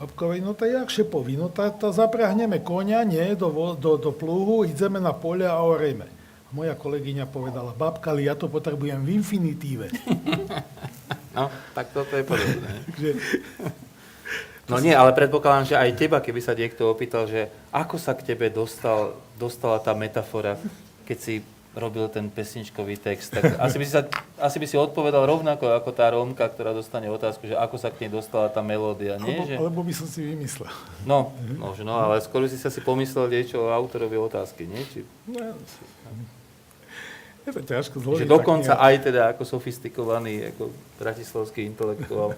Babkovi, no to jak šepovi, no to zaprahneme konia, nie, do, do, do plúhu, ideme na poľa a orejme. Moja kolegyňa povedala, babka, ale ja to potrebujem v infinitíve. No, tak toto je podobné. No nie, ale predpokladám, že aj teba, keby sa niekto opýtal, že ako sa k tebe dostal, dostala tá metafora, keď si robil ten pesničkový text, tak asi by, si sa, asi by si odpovedal rovnako ako tá Rómka, ktorá dostane otázku, že ako sa k nej dostala tá melódia, nie? Alebo, že... alebo by som si vymyslel. No, možno, ale skôr si sa si pomyslel niečo o autorovi otázky, nie? Či... No, je to ťažko zložiť. Že dokonca aj teda ako sofistikovaný, ako bratislavský intelektuál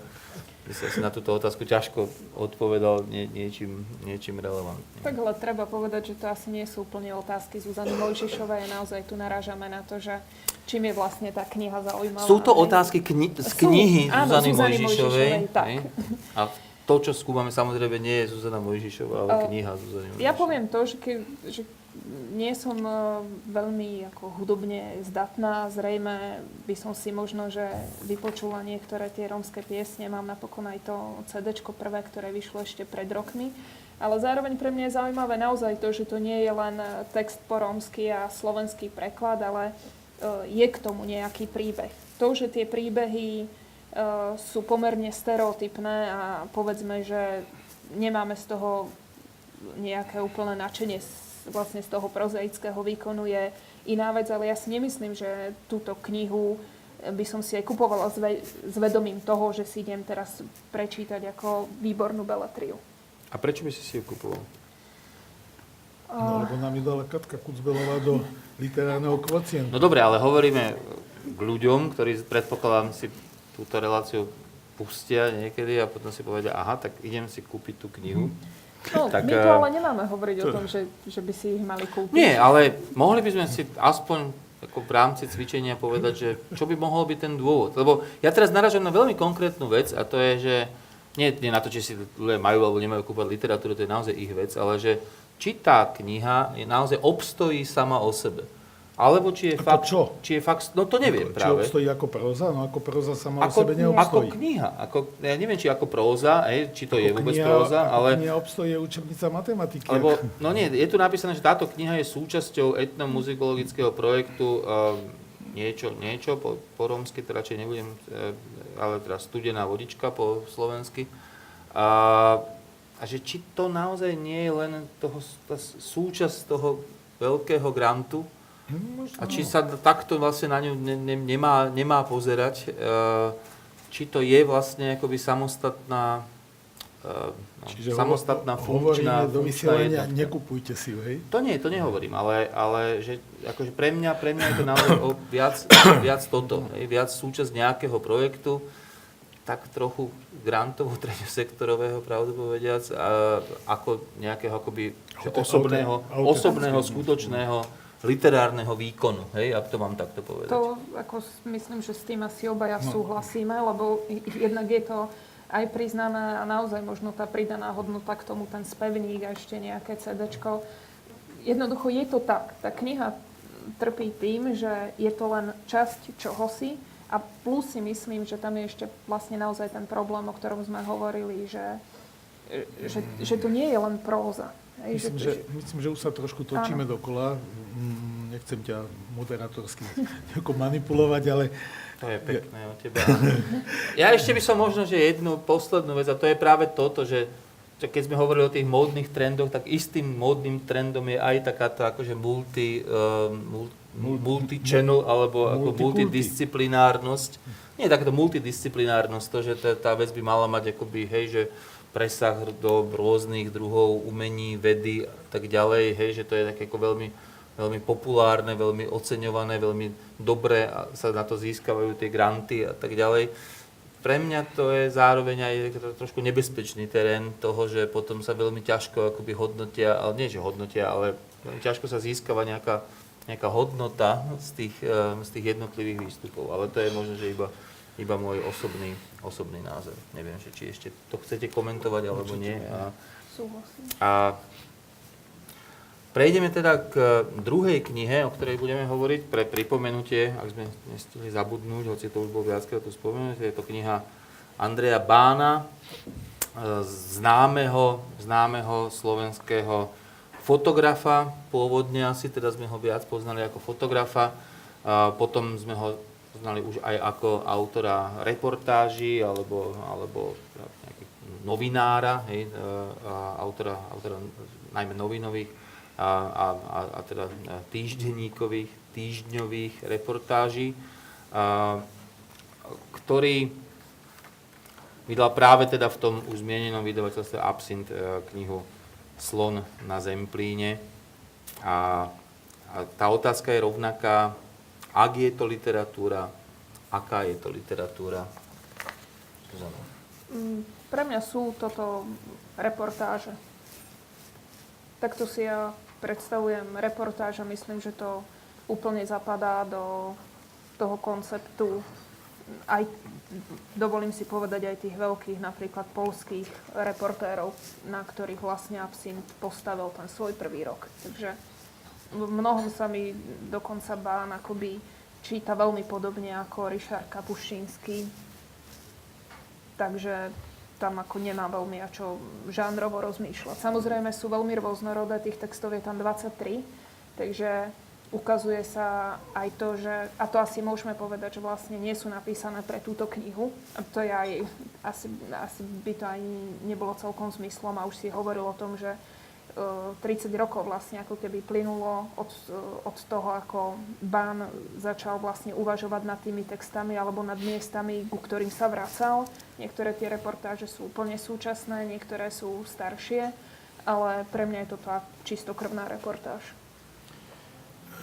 by sa si na túto otázku ťažko odpovedal nie, niečím, niečím relevantným. Tak ale treba povedať, že to asi nie sú úplne otázky Zuzany Mojžišovej. Naozaj tu narážame na to, že čím je vlastne tá kniha zaujímavá. Sú to otázky kni- z knihy sú, Zuzany, áno, Zuzany Mojžišovej. Mojžišovej tak. A to, čo skúmame, samozrejme nie je Zuzana Mojžišová, ale uh, kniha Zuzany Mojžišovej. Ja poviem to, že, ke, že nie som e, veľmi ako hudobne zdatná. Zrejme by som si možno, že vypočula niektoré tie rómske piesne. Mám napokon aj to CD prvé, ktoré vyšlo ešte pred rokmi. Ale zároveň pre mňa je zaujímavé naozaj to, že to nie je len text po rómsky a slovenský preklad, ale e, je k tomu nejaký príbeh. To, že tie príbehy e, sú pomerne stereotypné a povedzme, že nemáme z toho nejaké úplné nadšenie vlastne z toho prozaického výkonu je iná vec, ale ja si nemyslím, že túto knihu by som si aj kupovala s, ve- s vedomím toho, že si idem teraz prečítať ako výbornú beletriu. A prečo by si si ju kupoval? No, lebo nám ju dala Katka Kucbelová do literárneho kvocientu. No dobre, ale hovoríme k ľuďom, ktorí predpokladám si túto reláciu pustia niekedy a potom si povedia, aha, tak idem si kúpiť tú knihu. Mm. No, tak, my tu ale nemáme hovoriť to... o tom, že, že by si ich mali kúpiť. Nie, ale mohli by sme si aspoň ako v rámci cvičenia povedať, že čo by mohol byť ten dôvod. Lebo ja teraz naražam na veľmi konkrétnu vec a to je, že nie, nie na to, či si ľudia majú alebo nemajú kúpať literatúru, to je naozaj ich vec, ale že či tá kniha je naozaj obstojí sama o sebe. Alebo či je Ako fakt... čo? Či je fakt, no to neviem Či práve. obstojí ako proza? No ako proza sama o Ako, sebe ako neobstojí. kniha. Ako, ja neviem, či ako próza, hej, či to je Ako vôbec kniha- próza, ako ale... Kniha obstojí je učebnica matematiky. Lebo, ako- no nie, je tu napísané, že táto kniha je súčasťou etnomuzikologického projektu uh, niečo, niečo po, po rómsky, to radšej nebudem, uh, ale teda studená vodička po slovensky. A, a že či to naozaj nie je len toho, tá súčasť toho veľkého grantu, možno. a či sa takto vlastne na ňu ne, ne, nemá, nemá pozerať, uh, či to je vlastne akoby samostatná, uh, no, Čiže samostatná funkčná, hovoríme do vysielania, nekupujte si ju, hej? To nie, to nehovorím, ale, ale že akože pre mňa, pre mňa je to naozaj o viac, viac toto, hej, viac súčasť nejakého projektu, tak trochu grantovo, sektorového, pravdu povediac, a, ako nejakého akoby Auto- osobného, auto- osobného, skutočného literárneho výkonu, hej, ak to mám takto povedať. To ako myslím, že s tým asi obaja No. súhlasíme, lebo jednak je to aj priznané a naozaj možno tá pridaná hodnota k tomu, ten spevník a ešte nejaké CDčko. Jednoducho je to tak. Tá kniha trpí tým, že je to len časť čohosi a plus si myslím, že tam je ešte vlastne naozaj ten problém, o ktorom sme hovorili, že, že, že to nie je len próza. Myslím, že, myslím, že už sa trošku točíme Áno. dokola. Mm, Nechcem ťa moderátorsky manipulovať, ale To je pekné od teba. Ja ešte by som možno, že jednu poslednú vec, a to je práve toto, že keď sme hovorili o tých módnych trendoch, tak istým módnym trendom je aj takáto akože multi, uh, mul, multi-channel alebo ako multidisciplinárnosť. Nie takáto multidisciplinárnosť, to, že tá, tá vec by mala mať akoby, hej, že presah do rôznych druhov umení, vedy a tak ďalej, hej, že to je také ako veľmi, veľmi populárne, veľmi oceňované, veľmi dobre a sa na to získavajú tie granty a tak ďalej. Pre mňa to je zároveň aj trošku nebezpečný terén toho, že potom sa veľmi ťažko akoby hodnotia, ale nie že hodnotia, ale ťažko sa získava nejaká, nejaká hodnota z tých, eh, z tých jednotlivých výstupov. Ale to je možno, že iba, iba môj osobný, osobný názor. Neviem, že či ešte to chcete komentovať alebo nie. A, a prejdeme teda k druhej knihe, o ktorej budeme hovoriť pre pripomenutie, ak sme nestihli zabudnúť, hoci to už bolo viackrát tu spomenuté, je to kniha Andreja Bána, e, známeho, známeho slovenského fotografa, pôvodne asi, teda sme ho viac poznali ako fotografa, potom sme ho poznali už aj ako autora reportáží alebo, alebo novinára, hej, e, a autora, autora najmä novinových a, a, a, a teda týždenníkových, týždňových reportáží, a, ktorý vydal práve teda v tom už zmienenom vydavateľstve Absint e, knihu Slon na Zemplíne. A, a tá otázka je rovnaká, ak je to literatúra, aká je to literatúra. Zuzana. Mm, Pre mňa sú toto reportáže. Takto si ja predstavujem reportáž a myslím, že to úplne zapadá do toho konceptu aj, dovolím si povedať, aj tých veľkých, napríklad polských reportérov, na ktorých vlastne Absint postavil ten svoj prvý rok. Takže v mnohom sa mi dokonca Bán akoby číta veľmi podobne ako Richard Kapušínsky, takže tam ako nemá veľmi a čo žánrovo rozmýšľať. Samozrejme sú veľmi rôznorodé, tých textov je tam 23, takže ukazuje sa aj to, že, a to asi môžeme povedať, že vlastne nie sú napísané pre túto knihu. A to je aj, asi, asi by to aj nebolo celkom zmyslom a už si hovoril o tom, že 30 rokov vlastne ako keby plynulo od, e, od toho, ako Bán začal vlastne uvažovať nad tými textami alebo nad miestami, ku ktorým sa vracal. Niektoré tie reportáže sú úplne súčasné, niektoré sú staršie, ale pre mňa je to tá čistokrvná reportáž.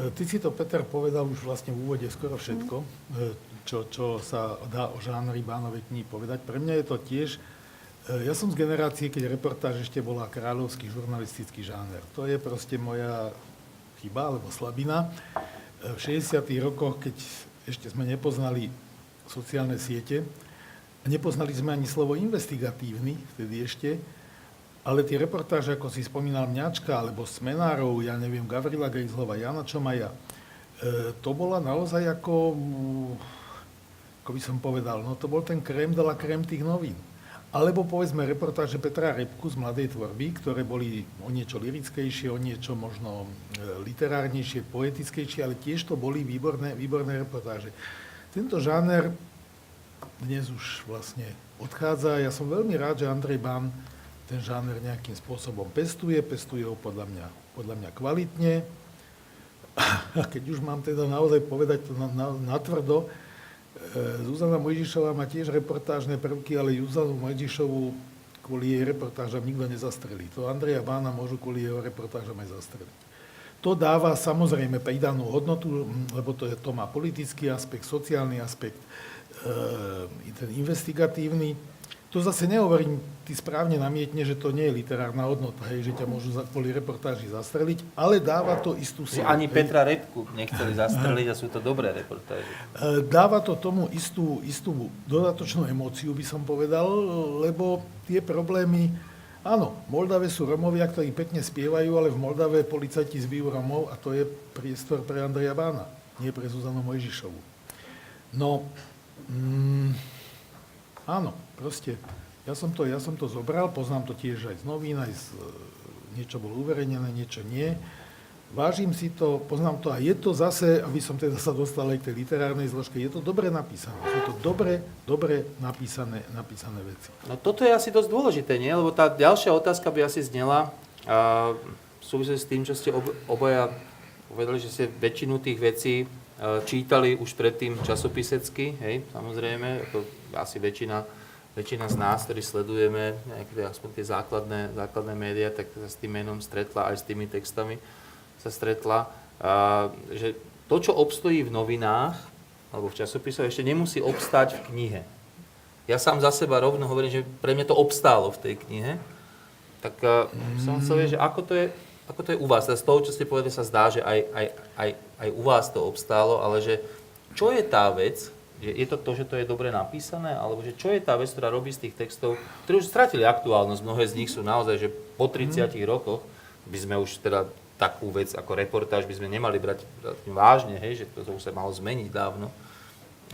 E, Ty si to, Peter, povedal už vlastne v úvode skoro všetko, e, čo, čo sa dá o žánri Bánovej knihy povedať. Pre mňa je to tiež, ja som z generácie, keď reportáž ešte bola kráľovský žurnalistický žáner. To je proste moja chyba alebo slabina. V 60. rokoch, keď ešte sme nepoznali sociálne siete, Nepoznali sme ani slovo investigatívny, vtedy ešte, ale tie reportáže, ako si spomínal Mňačka, alebo Smenárov, ja neviem, Gavrila Gejzlova, Jana Čomaja, e, to bola naozaj ako, mm, ako by som povedal, no to bol ten krém de la krém tých novín. Alebo povedzme reportáže Petra Repku z Mladej tvorby, ktoré boli o niečo lirickejšie, o niečo možno e, literárnejšie, poetickejšie, ale tiež to boli výborné, výborné reportáže. Tento žáner dnes už vlastne odchádza. Ja som veľmi rád, že Andrej Bán ten žáner nejakým spôsobom pestuje, pestuje ho podľa mňa, podľa mňa kvalitne. A keď už mám teda naozaj povedať to na, na, natvrdo, e, Zuzana Mojžišová má tiež reportážne prvky, ale Zuzanu Mojžišovu kvôli jej reportážam nikto nezastrelí. To Andreja Bána môžu kvôli jeho reportážam aj zastreliť. To dáva samozrejme pridanú hodnotu, lebo to, je, to má politický aspekt, sociálny aspekt, e, ten investigatívny. To zase nehovorím, ty správne namietne, že to nie je literárna hodnota, hej, že ťa môžu za, kvôli reportáži zastreliť, ale dáva to istú silu. Ani hej. Petra Repku nechceli zastreliť a sú to dobré reportáže. E, dáva to tomu istú, istú dodatočnú emóciu, by som povedal, lebo tie problémy, áno, v Moldave sú Romovia, ktorí pekne spievajú, ale v Moldave policajti zbijú Romov a to je priestor pre Andreja Bána, nie pre Zuzanu Mojžišovu. No, mm, áno, proste ja som, to, ja som to zobral, poznám to tiež aj z novín, aj z, e, niečo bolo uverejnené, niečo nie. Vážim si to, poznám to a je to zase, aby som teda sa dostal aj k tej literárnej zložke, je to dobre napísané. Sú to dobre, dobre napísané, napísané veci. No toto je asi dosť dôležité, nie? Lebo tá ďalšia otázka by asi znela, a súvisí s tým, čo ste ob, obaja povedali, že ste väčšinu tých vecí e, čítali už predtým časopisecky, hej, samozrejme, ako asi väčšina väčšina z nás, ktorí sledujeme nejaké aspoň tie základné, základné médiá, tak sa s tým menom stretla, aj s tými textami sa stretla, a, že to, čo obstojí v novinách alebo v časopisoch, ešte nemusí obstáť v knihe. Ja sám za seba rovno hovorím, že pre mňa to obstálo v tej knihe. Tak a, som chcel vedieť, že ako to je, ako to je u vás. Z toho, čo ste povedali, sa zdá, že aj, aj, aj, aj u vás to obstálo, ale že čo je tá vec, je, je to to, že to je dobre napísané, alebo že čo je tá vec, ktorá robí z tých textov, ktoré už stratili aktuálnosť, mnohé z nich sú naozaj, že po 30 mm. rokoch by sme už teda takú vec ako reportáž by sme nemali brať vážne, hej, že to, to už sa malo zmeniť dávno.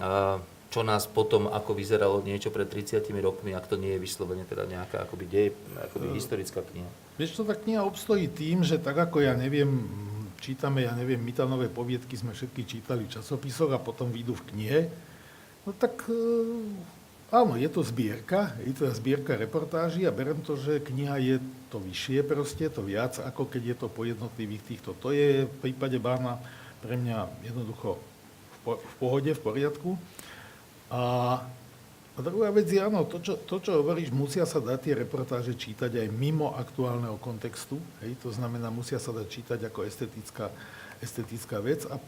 A čo nás potom, ako vyzeralo niečo pred 30 rokmi, ak to nie je vyslovene teda nejaká akoby dej, akoby uh, historická kniha. Vieš čo, tá kniha obstojí tým, že tak ako ja neviem, čítame, ja neviem, Mitanové poviedky sme všetky čítali v časopisoch a potom výjdu v knihe, No tak e, áno, je to zbierka, je to zbierka reportáží a berem to, že kniha je to vyššie proste, to viac, ako keď je to po jednotlivých týchto. To je v prípade Bána pre mňa jednoducho v pohode, v poriadku. A, a druhá vec je, áno, to čo, to, čo hovoríš, musia sa dať tie reportáže čítať aj mimo aktuálneho kontextu. Hej, to znamená, musia sa dať čítať ako estetická, estetická vec. A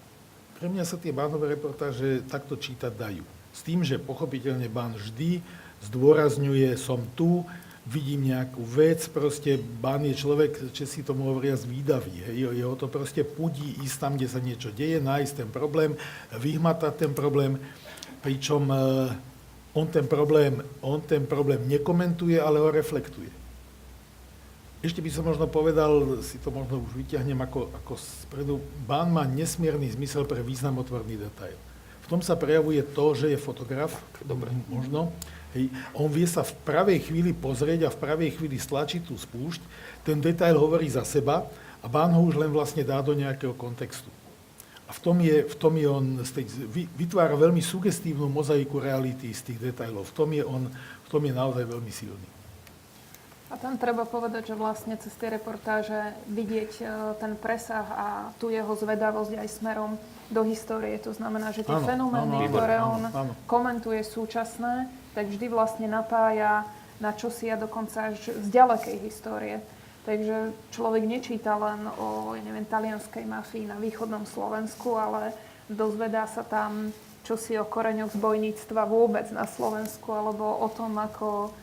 pre mňa sa tie bánové reportáže takto čítať dajú. S tým, že pochopiteľne bán vždy zdôrazňuje, som tu, vidím nejakú vec, proste bán je človek, si tomu hovoria, zvídavý. Hej. Jeho to proste pudí ísť tam, kde sa niečo deje, nájsť ten problém, vyhmatať ten problém, pričom e, on ten problém, on ten problém nekomentuje, ale ho reflektuje. Ešte by som možno povedal, si to možno už vyťahnem ako, ako spredu, bán má nesmierny zmysel pre významotvorný detail tom sa prejavuje to, že je fotograf, dobre, možno. Hej. On vie sa v pravej chvíli pozrieť a v pravej chvíli stlačiť tú spúšť. Ten detail hovorí za seba a bán ho už len vlastne dá do nejakého kontextu. A v tom je, v tom je on, vytvára veľmi sugestívnu mozaiku reality z tých detailov. V tom je on, v tom je naozaj veľmi silný. A tam treba povedať, že vlastne cez tie reportáže vidieť e, ten presah a tu jeho zvedavosť aj smerom do histórie. To znamená, že tie áno, fenomény, áno, ktoré áno, on áno. komentuje súčasné, tak vždy vlastne napája na čosi a dokonca až z ďalekej histórie. Takže človek nečíta len o, ja neviem, talianskej mafii na východnom Slovensku, ale dozvedá sa tam čosi o koreňoch zbojníctva vôbec na Slovensku, alebo o tom, ako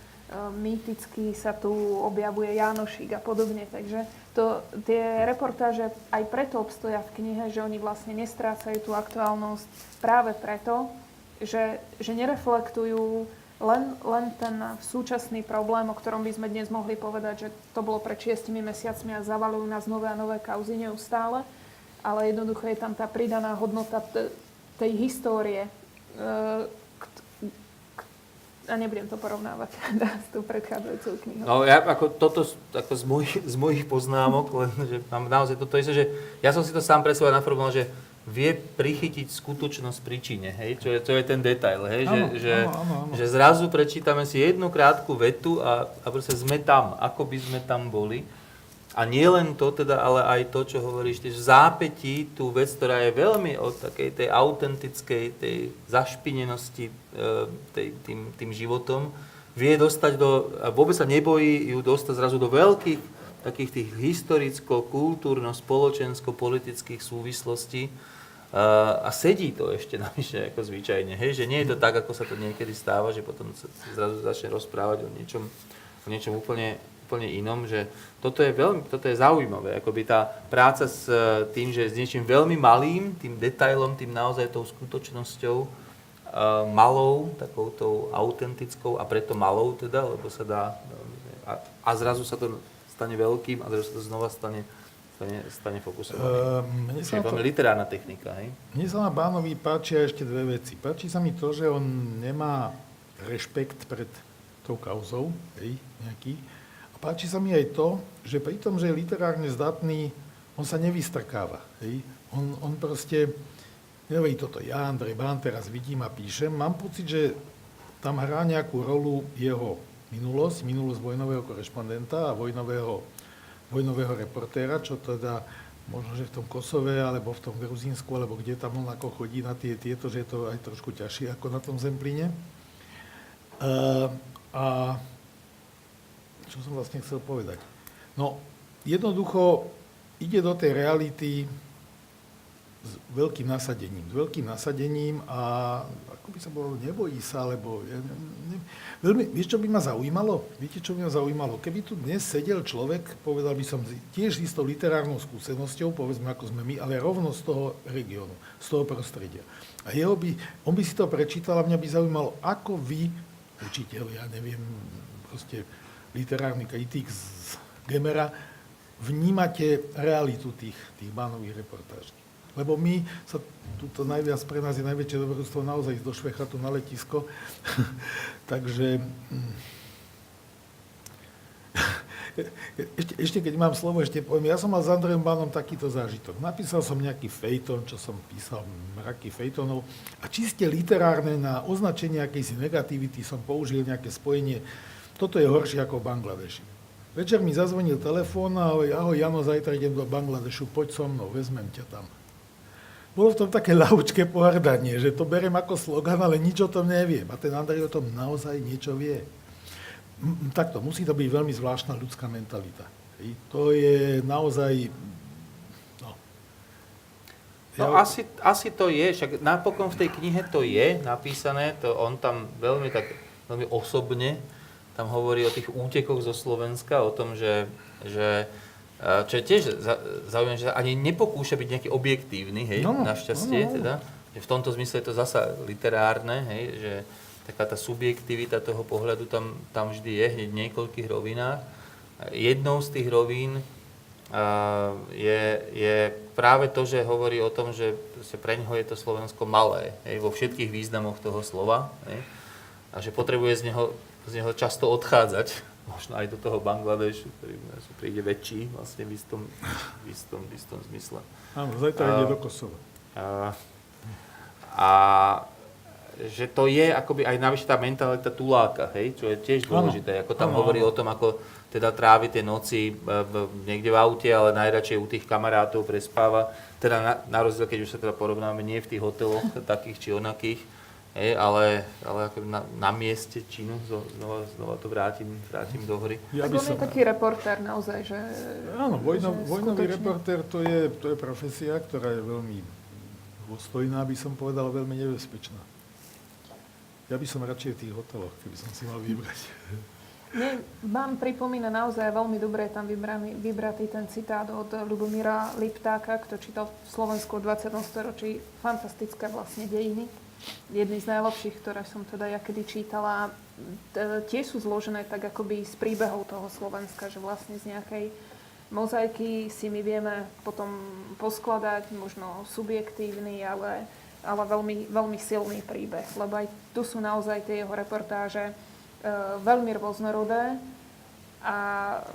mýticky sa tu objavuje Jánošík a podobne. Takže to, tie reportáže aj preto obstoja v knihe, že oni vlastne nestrácajú tú aktuálnosť práve preto, že, že nereflektujú len, len ten súčasný problém, o ktorom by sme dnes mohli povedať, že to bolo pred šiestimi mesiacmi a zavalujú nás nové a nové kauzy neustále, ale jednoducho je tam tá pridaná hodnota t- tej histórie, e, a nebudem to porovnávať s tou predchádzajúcou knihou. No ja ako toto ako z, mojich, z mojich poznámok, len že mám naozaj toto isté, že ja som si to sám pre seba naformuloval, že vie prichytiť skutočnosť príčine, hej, čo je, to je ten detail, hej, áno, že, že, áno, áno. že zrazu prečítame si jednu krátku vetu a, a proste sme tam, ako by sme tam boli. A nie len to teda, ale aj to, čo hovoríš, že v zápätí tú vec, ktorá je veľmi od takej tej autentickej, tej zašpinenosti e, tej, tým, tým životom, vie dostať do, a vôbec sa nebojí ju dostať zrazu do veľkých takých tých historicko, kultúrno, spoločensko, politických súvislostí, a, a sedí to ešte navyše ako zvyčajne, hej? že nie je to tak, ako sa to niekedy stáva, že potom sa zrazu začne rozprávať o niečom, o niečom úplne, úplne inom, že toto je, veľmi, toto je zaujímavé, akoby tá práca s e, tým, že s niečím veľmi malým, tým detailom, tým naozaj tou skutočnosťou, uh, malou, takou tou autentickou a preto malou teda, lebo sa dá, a, a zrazu sa to stane veľkým a zrazu sa to znova stane, stane, stane fokusovaným. Uh, sa to veľmi literárna technika, hej? Mne sa na Bánovi páčia ešte dve veci. Páči sa mi to, že on nemá rešpekt pred tou kauzou, hej, nejaký, páči sa mi aj to, že pri tom, že je literárne zdatný, on sa nevystrkáva. Hej? On, on proste, nevie toto, ja Andrej Bán teraz vidím a píšem, mám pocit, že tam hrá nejakú rolu jeho minulosť, minulosť vojnového korešpondenta a vojnového, vojnového reportéra, čo teda možno, že v tom Kosove, alebo v tom Gruzínsku, alebo kde tam on ako chodí na tie tieto, že je to aj trošku ťažšie ako na tom Zemplíne. Uh, a čo som vlastne chcel povedať? No, jednoducho ide do tej reality s veľkým nasadením. S veľkým nasadením a ako by sa bolo, nebojí sa, alebo... Ja, ne, veľmi, vieš, čo by ma zaujímalo? Viete, čo by ma zaujímalo? Keby tu dnes sedel človek, povedal by som tiež s tou literárnou skúsenosťou, povedzme, ako sme my, ale rovno z toho regiónu, z toho prostredia. A jeho by, on by si to prečítal a mňa by zaujímalo, ako vy, učiteľ, ja neviem, proste literárny kritik z Gemera, vnímate realitu tých, tých bánových reportáží. Lebo my sa, tuto najviac pre nás je najväčšie dobrodstvo naozaj ísť do Švechatu na letisko. Takže mm, ešte, ešte keď mám slovo, ešte poviem, ja som mal s Andrejom Bánom takýto zážitok. Napísal som nejaký fejton, čo som písal, mraky fejtonov. A čiste literárne na označenie akejsi negativity som použil nejaké spojenie toto je horšie ako v Bangladeši. Večer mi zazvonil telefón a ahoj, ahoj Jano, zajtra idem do Bangladešu, poď so mnou, vezmem ťa tam. Bolo v tom také ľahučké pohrdanie, že to berem ako slogan, ale nič o tom neviem. A ten Andrej o tom naozaj niečo vie. Takto, musí to byť veľmi zvláštna ľudská mentalita. I to je naozaj... No, no ja... asi, asi to je, však napokon v tej knihe to je napísané, to on tam veľmi tak veľmi osobne tam hovorí o tých útekoch zo Slovenska, o tom, že, že čo je tiež zaujímavé, že ani nepokúša byť nejaký objektívny, hej, no, našťastie, no, no. teda. Že v tomto zmysle je to zasa literárne, hej, že taká tá subjektivita toho pohľadu tam, tam vždy je, hneď v niekoľkých rovinách. Jednou z tých rovín je, je práve to, že hovorí o tom, že pre ňoho je to Slovensko malé, hej, vo všetkých významoch toho slova, hej, a že potrebuje z neho z neho často odchádzať, možno aj do toho Bangladešu, ktorý príde väčší vlastne v istom, v istom, v istom zmysle. Áno, zajtra ide do Kosova. A, a že to je akoby aj navyše tá mentalita tuláka, hej, čo je tiež dôležité. Ako tam ano, hovorí ano. o tom, ako teda trávi tie noci v, niekde v aute, ale najradšej u tých kamarátov prespáva. Teda na, na rozdiel, keď už sa teda porovnáme, nie v tých hoteloch takých či onakých, Hej, ale, ale ako na, na mieste činu znova, znova to vrátim, vrátim do hry. Ja on som... je taký reportér naozaj, že... Áno, vojno, že vojnový skutočne... reportér to je, to je profesia, ktorá je veľmi dôstojná, by som povedal, veľmi nebezpečná. Ja by som radšej v tých hoteloch, keby som si mal vybrať. Mne vám pripomína naozaj veľmi dobre tam vybraný, vybratý ten citát od Lubomíra Liptáka, kto čítal Slovensku v 20. storočí fantastické vlastne dejiny jedny z najlepších, ktoré som teda ja kedy čítala, tiež sú zložené tak akoby z príbehov toho Slovenska, že vlastne z nejakej mozaiky si my vieme potom poskladať, možno subjektívny, ale, ale veľmi, veľmi silný príbeh. Lebo aj tu sú naozaj tie jeho reportáže e, veľmi rôznorodé a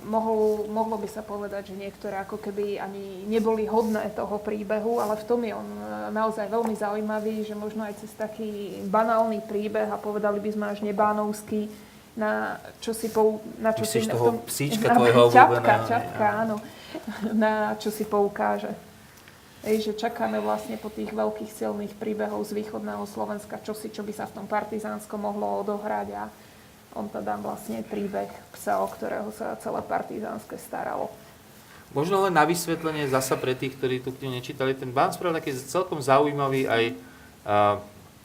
mohol, mohlo by sa povedať, že niektoré ako keby ani neboli hodné toho príbehu, ale v tom je on e, naozaj veľmi zaujímavý, že možno aj cez taký banálny príbeh a povedali by sme až nebánovský, na čo si, pou, na čo Myslíš si toho tom, psíčka na, tvojho čapka, čapka, áno, na čo si poukáže. Ej, že čakáme vlastne po tých veľkých silných príbehov z východného Slovenska, čo si, čo by sa v tom partizánskom mohlo odohrať a on teda vlastne príbeh psa, o ktorého sa celé partizánske staralo. Možno len na vysvetlenie zasa pre tých, ktorí tú knihu nečítali, ten Bán spravil taký celkom zaujímavý aj a,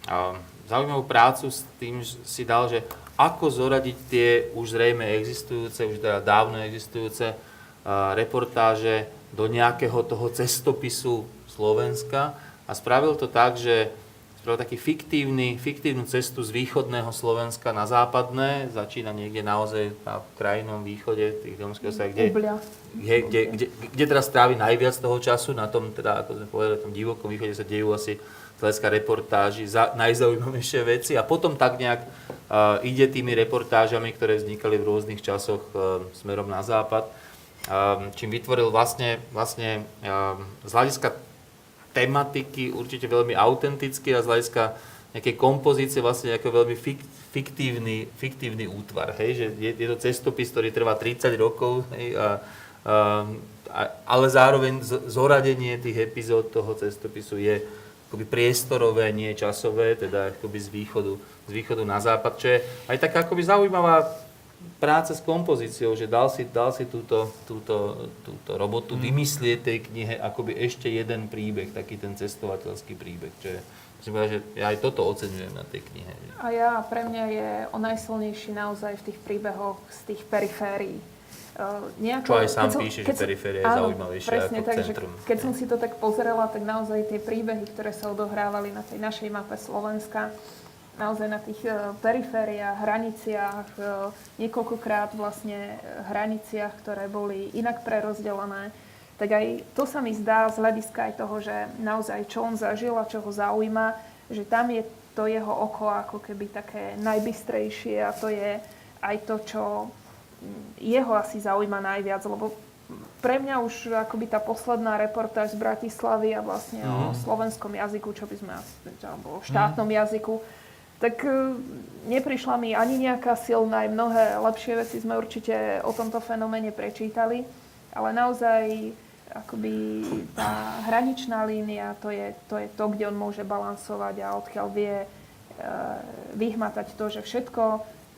a, zaujímavú prácu s tým, že si dal, že ako zoradiť tie už zrejme existujúce, už teda dávno existujúce a, reportáže do nejakého toho cestopisu Slovenska a spravil to tak, že spravil taký fiktívny, fiktívnu cestu z východného Slovenska na západné, začína niekde naozaj na krajnom východe tých domského sa, kde, kde, kde, kde, kde teraz strávi najviac toho času, na tom, teda, ako sme povedali, tom divokom východe sa dejú asi z hľadiska reportáži za, najzaujímavejšie veci a potom tak nejak uh, ide tými reportážami, ktoré vznikali v rôznych časoch uh, smerom na západ, um, čím vytvoril vlastne, vlastne um, z hľadiska tematiky určite veľmi autentický a z hľadiska nejakej kompozície vlastne ako veľmi fik, fiktívny, fiktívny útvar. Hej? Že je, je to cestopis, ktorý trvá 30 rokov, hej? A, a, a, ale zároveň z, zoradenie tých epizód toho cestopisu je akoby priestorové, nie časové, teda akoby z východu, z východu na západ, čo je aj taká akoby zaujímavá práca s kompozíciou, že dal si, dal si túto, túto, túto robotu mm. vymyslieť tej knihe akoby ešte jeden príbeh, taký ten cestovateľský príbeh, čo je, povedať, že ja aj toto oceňujem na tej knihe. A ja, pre mňa je o najsilnejší naozaj v tých príbehoch z tých periférií. Uh, nejako, Čo aj sám som- píše, keď že periféria je áno, zaujímavejšia presne ako tak, že centrum. Keď som si to tak pozerala, tak naozaj tie príbehy, ktoré sa odohrávali na tej našej mape Slovenska, naozaj na tých uh, perifériách, hraniciach, uh, niekoľkokrát vlastne uh, hraniciach, ktoré boli inak prerozdelené, tak aj to sa mi zdá z hľadiska aj toho, že naozaj čo on zažil a čo ho zaujíma, že tam je to jeho oko ako keby také najbystrejšie a to je aj to, čo jeho asi zaujíma najviac, lebo pre mňa už akoby tá posledná reportáž z Bratislavy a vlastne mm. o slovenskom jazyku, čo by sme alebo o štátnom mm. jazyku, tak e, neprišla mi ani nejaká silná, aj mnohé lepšie veci sme určite o tomto fenoméne prečítali, ale naozaj akoby tá hraničná línia, to je, to je to, kde on môže balansovať a odkiaľ vie e, vyhmatať to, že všetko,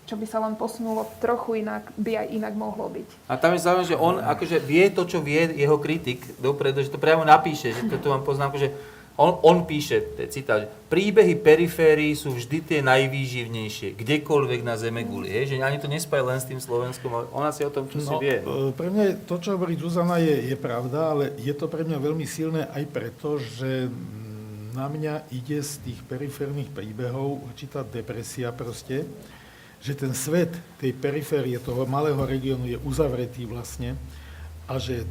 čo by sa len posunulo trochu inak, by aj inak mohlo byť. A tam je zaujímavé, že on akože vie to, čo vie jeho kritik dopredu, že to priamo napíše, že to, to mám poznámku, že on, on píše, citát, príbehy periférií sú vždy tie najvýživnejšie, kdekoľvek na zeme guli. Je, že ani to nespája len s tým Slovenskom, ale ona si o tom čo si vie. e, Pre mňa to, čo hovorí Zuzana, je, je pravda, ale je to pre mňa veľmi silné aj preto, že na mňa ide z tých periférnych príbehov určitá depresia proste, že ten svet tej periférie, toho malého regiónu je uzavretý vlastne a že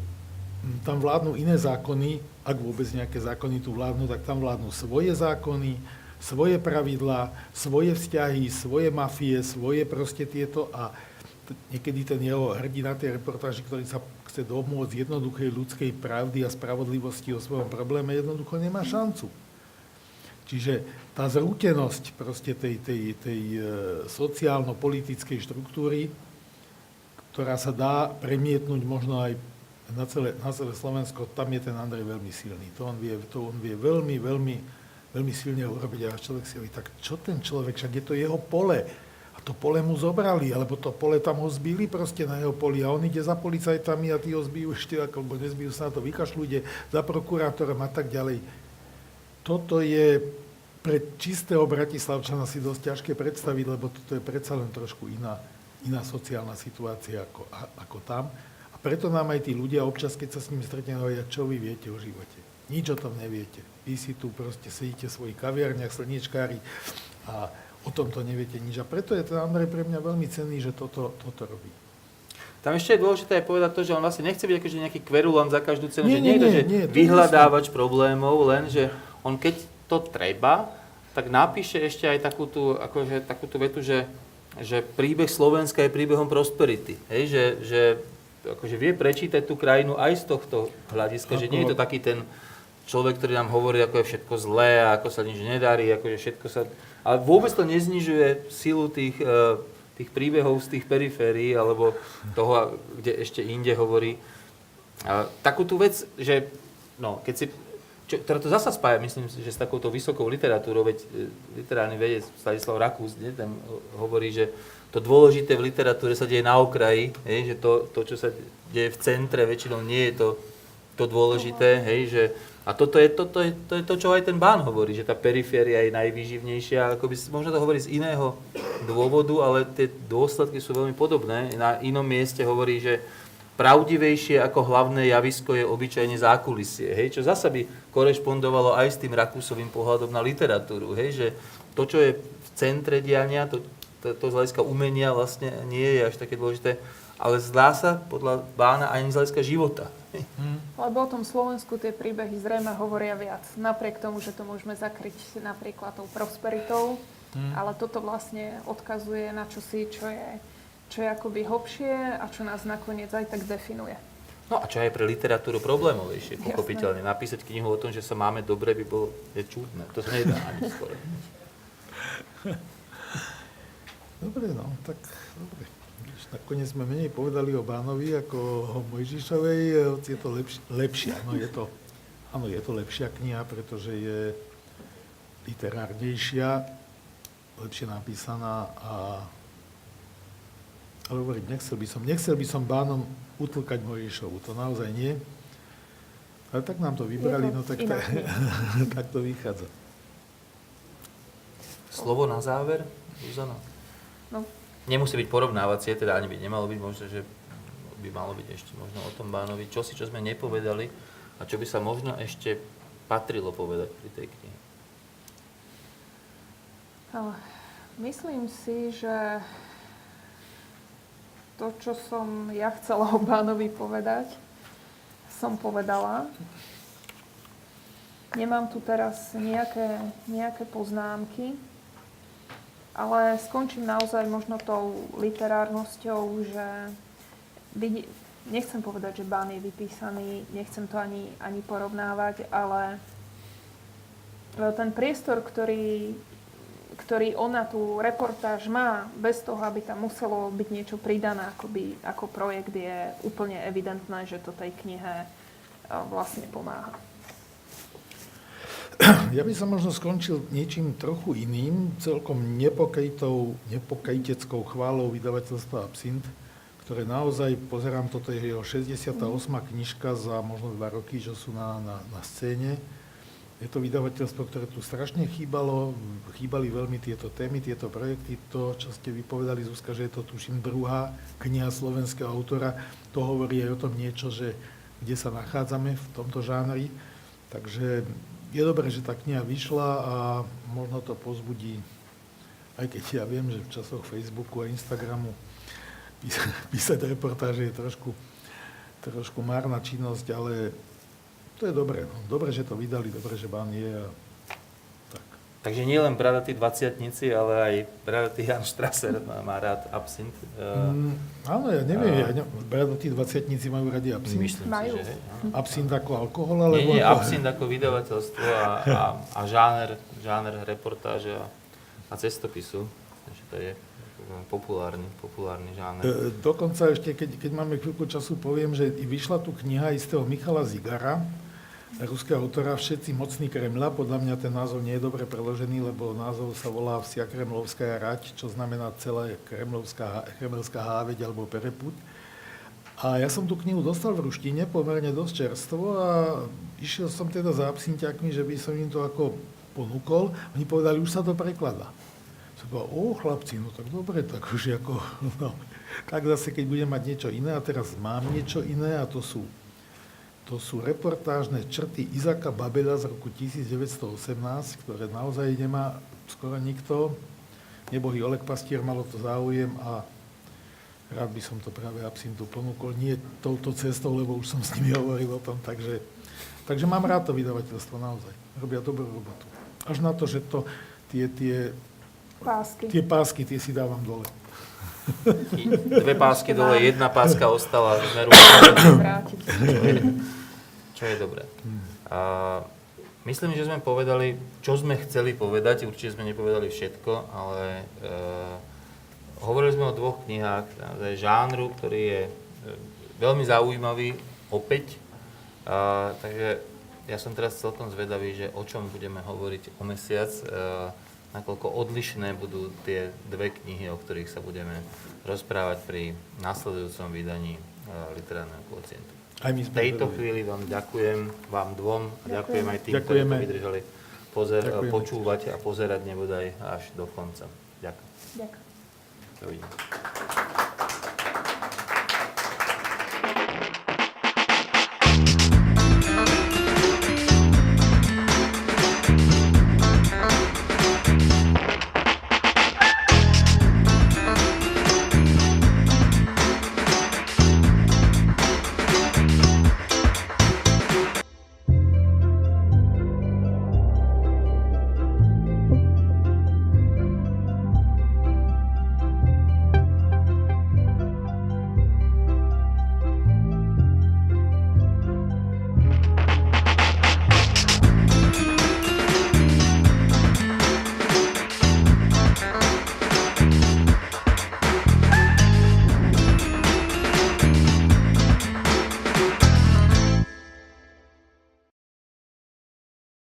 tam vládnu iné zákony, ak vôbec nejaké zákony tu vládnu, tak tam vládnu svoje zákony, svoje pravidlá, svoje vzťahy, svoje mafie, svoje proste tieto a niekedy ten jeho hrdina tej reportáži, ktorý sa chce domôcť jednoduchej ľudskej pravdy a spravodlivosti o svojom probléme, jednoducho nemá šancu. Čiže tá zrútenosť proste tej, tej, tej e, sociálno-politickej štruktúry, ktorá sa dá premietnúť možno aj na celé, na celé Slovensko, tam je ten Andrej veľmi silný. To on vie, to on vie veľmi, veľmi, veľmi silne urobiť. A človek si hovorí, tak čo ten človek, však je to jeho pole. A to pole mu zobrali, alebo to pole tam ho zbili proste na jeho poli a on ide za policajtami a tí ho zbijú ešte, alebo nezbijú sa na to, vykašľú, ide za prokurátorom a tak ďalej. Toto je pre čistého Bratislavčana si dosť ťažké predstaviť, lebo toto je predsa len trošku iná, iná sociálna situácia ako, ako tam. Preto nám aj tí ľudia občas, keď sa s nimi stretneme, hovoria, čo vy viete o živote. Nič o tom neviete. Vy si tu proste sedíte v svojich kaviarniach, slniečkári a o tomto neviete nič. A preto je ten Andrej pre mňa veľmi cenný, že toto, toto robí. Tam ešte je dôležité aj povedať to, že on vlastne nechce byť akože nejaký kverulant za každú cenu, Nie, že nie, nie, je to, nie, že nie, vyhľadávač problémov, len že on keď to treba, tak napíše ešte aj takú tú, akože, takú tú vetu, že, že príbeh Slovenska je príbehom prosperity. Hej, že, že akože vie prečítať tú krajinu aj z tohto hľadiska, že nie je to taký ten človek, ktorý nám hovorí, ako je všetko zlé a ako sa nič nedarí, ako že všetko sa... Ale vôbec to neznižuje silu tých, eh, tých príbehov z tých periférií, alebo toho, kde ešte inde hovorí. A takú tú vec, že no, keď si, čo, ktorá to zasa spája, myslím si, že s takouto vysokou literatúrou, veď e, literárny vedec Stanislav Rakús, nie, ten hovorí, že to dôležité v literatúre sa deje na okraji, hej, že to, to, čo sa deje v centre, väčšinou nie je to, to dôležité, hej, že a toto je, toto je, to je to, čo aj ten bán hovorí, že tá periféria je najvýživnejšia. Akoby, možno to hovorí z iného dôvodu, ale tie dôsledky sú veľmi podobné. Na inom mieste hovorí, že pravdivejšie ako hlavné javisko je obyčajne zákulisie. Hej? Čo zasa by korešpondovalo aj s tým Rakúsovým pohľadom na literatúru. Hej? Že to, čo je v centre diania, to, to, to z hľadiska umenia vlastne nie je až také dôležité, ale zdá sa podľa Bána aj z hľadiska života. Hmm. Lebo o tom Slovensku tie príbehy zrejme hovoria viac. Napriek tomu, že to môžeme zakryť napríklad tou prosperitou, hmm. ale toto vlastne odkazuje na čosi, čo je, čo je akoby hlbšie a čo nás nakoniec aj tak definuje. No a čo je pre literatúru problémovejšie, pochopiteľne. Napísať knihu o tom, že sa máme dobre, by bolo je čudné. To sa nedá ani skoro. Dobre, no, tak dobre. Nakoniec sme menej povedali o Bánovi ako o Mojžišovej, je to lepš- lepšia. No je to, áno, je to lepšia kniha, pretože je literárnejšia, lepšie napísaná a ale hovorím, nechcel by som, nechcel by som Bánom utlkať Mojžišovu, to naozaj nie. Ale tak nám to vybrali, to no tak, to, tak to vychádza. Slovo na záver, Zuzana? No, nemusí byť porovnávacie, teda ani by nemalo byť, možno, že by malo byť ešte možno o tom Bánovi, čo si, čo sme nepovedali a čo by sa možno ešte patrilo povedať pri tej knihe. Myslím si, že to, čo som ja chcela o Bánovi povedať, som povedala. Nemám tu teraz nejaké, nejaké poznámky. Ale skončím naozaj možno tou literárnosťou, že vidí, nechcem povedať, že Bán je vypísaný, nechcem to ani, ani porovnávať, ale ten priestor, ktorý, ktorý on na tú reportáž má, bez toho, aby tam muselo byť niečo pridané akoby, ako projekt, je úplne evidentné, že to tej knihe vlastne pomáha. Ja by som možno skončil niečím trochu iným, celkom nepokajtou, nepokajteckou chválou vydavateľstva Absint, ktoré naozaj, pozerám, toto je jeho 68. knižka za možno dva roky, že sú na, na, na scéne. Je to vydavateľstvo, ktoré tu strašne chýbalo, chýbali veľmi tieto témy, tieto projekty. To, čo ste vypovedali, Zuzka, že je to tuším druhá kniha slovenského autora, to hovorí aj o tom niečo, že kde sa nachádzame v tomto žánri. Takže je dobré, že tá kniha vyšla a možno to pozbudí, aj keď ja viem, že v časoch Facebooku a Instagramu písať reportáže je trošku, trošku márna činnosť, ale to je dobré. No. Dobre, že to vydali, dobre, že bán je a Takže nie len bradatí dvaciatnici, ale aj bradatý Jan Strasser má, má rád absint. Mm, áno, ja neviem, uh, ja bradatí dvaciatnici majú radi absint. Myslím majú. si, že hej. Absint ako alkohol, alebo... Nie, nie, ako... absint ako vydavateľstvo a, a, a žáner, žáner reportáže a, a cestopisu. Takže to je populárny, populárny žáner. E, dokonca ešte, keď, keď máme chvíľku času, poviem, že vyšla tu kniha istého Michala Zigara, ruského autora Všetci mocní Kremla. Podľa mňa ten názov nie je dobre preložený, lebo názov sa volá Vsia Kremlovská rať, čo znamená celá kremlovská, kremelská háveď alebo pereput. A ja som tú knihu dostal v ruštine, pomerne dosť čerstvo a išiel som teda za absintiakmi, že by som im to ako ponúkol. Oni povedali, už sa to prekladá. Som povedal, o chlapci, no tak dobre, tak už ako, no, tak zase keď budem mať niečo iné a teraz mám niečo iné a to sú to sú reportážne črty Izaka Babela z roku 1918, ktoré naozaj nemá skoro nikto. Nebohý Oleg Pastier malo to záujem a rád by som to práve Absintu ponúkol. Nie touto cestou, lebo už som s nimi hovoril o tom, takže, takže mám rád to vydavateľstvo naozaj. Robia dobrú robotu. Až na to, že to, tie, tie, Pásky. tie pásky, tie si dávam dole. Dve pásky dole, jedna páska ostala Vrátiť. čo je dobré. A myslím, že sme povedali, čo sme chceli povedať, určite sme nepovedali všetko, ale e, hovorili sme o dvoch knihách, naozaj žánru, ktorý je e, veľmi zaujímavý, opäť. A, takže ja som teraz celkom zvedavý, že o čom budeme hovoriť o mesiac, e, nakoľko odlišné budú tie dve knihy, o ktorých sa budeme rozprávať pri nasledujúcom vydaní e, literárneho kvocientu. Aj my V sme tejto zvedaví. chvíli vám ďakujem, vám dvom, a ďakujem aj tým, ktorí Ďakujeme. to vydržali pozer- Ďakujeme. počúvať a pozerať nebodaj až do konca. Ďakujem. Ďakujem. Dovidenia.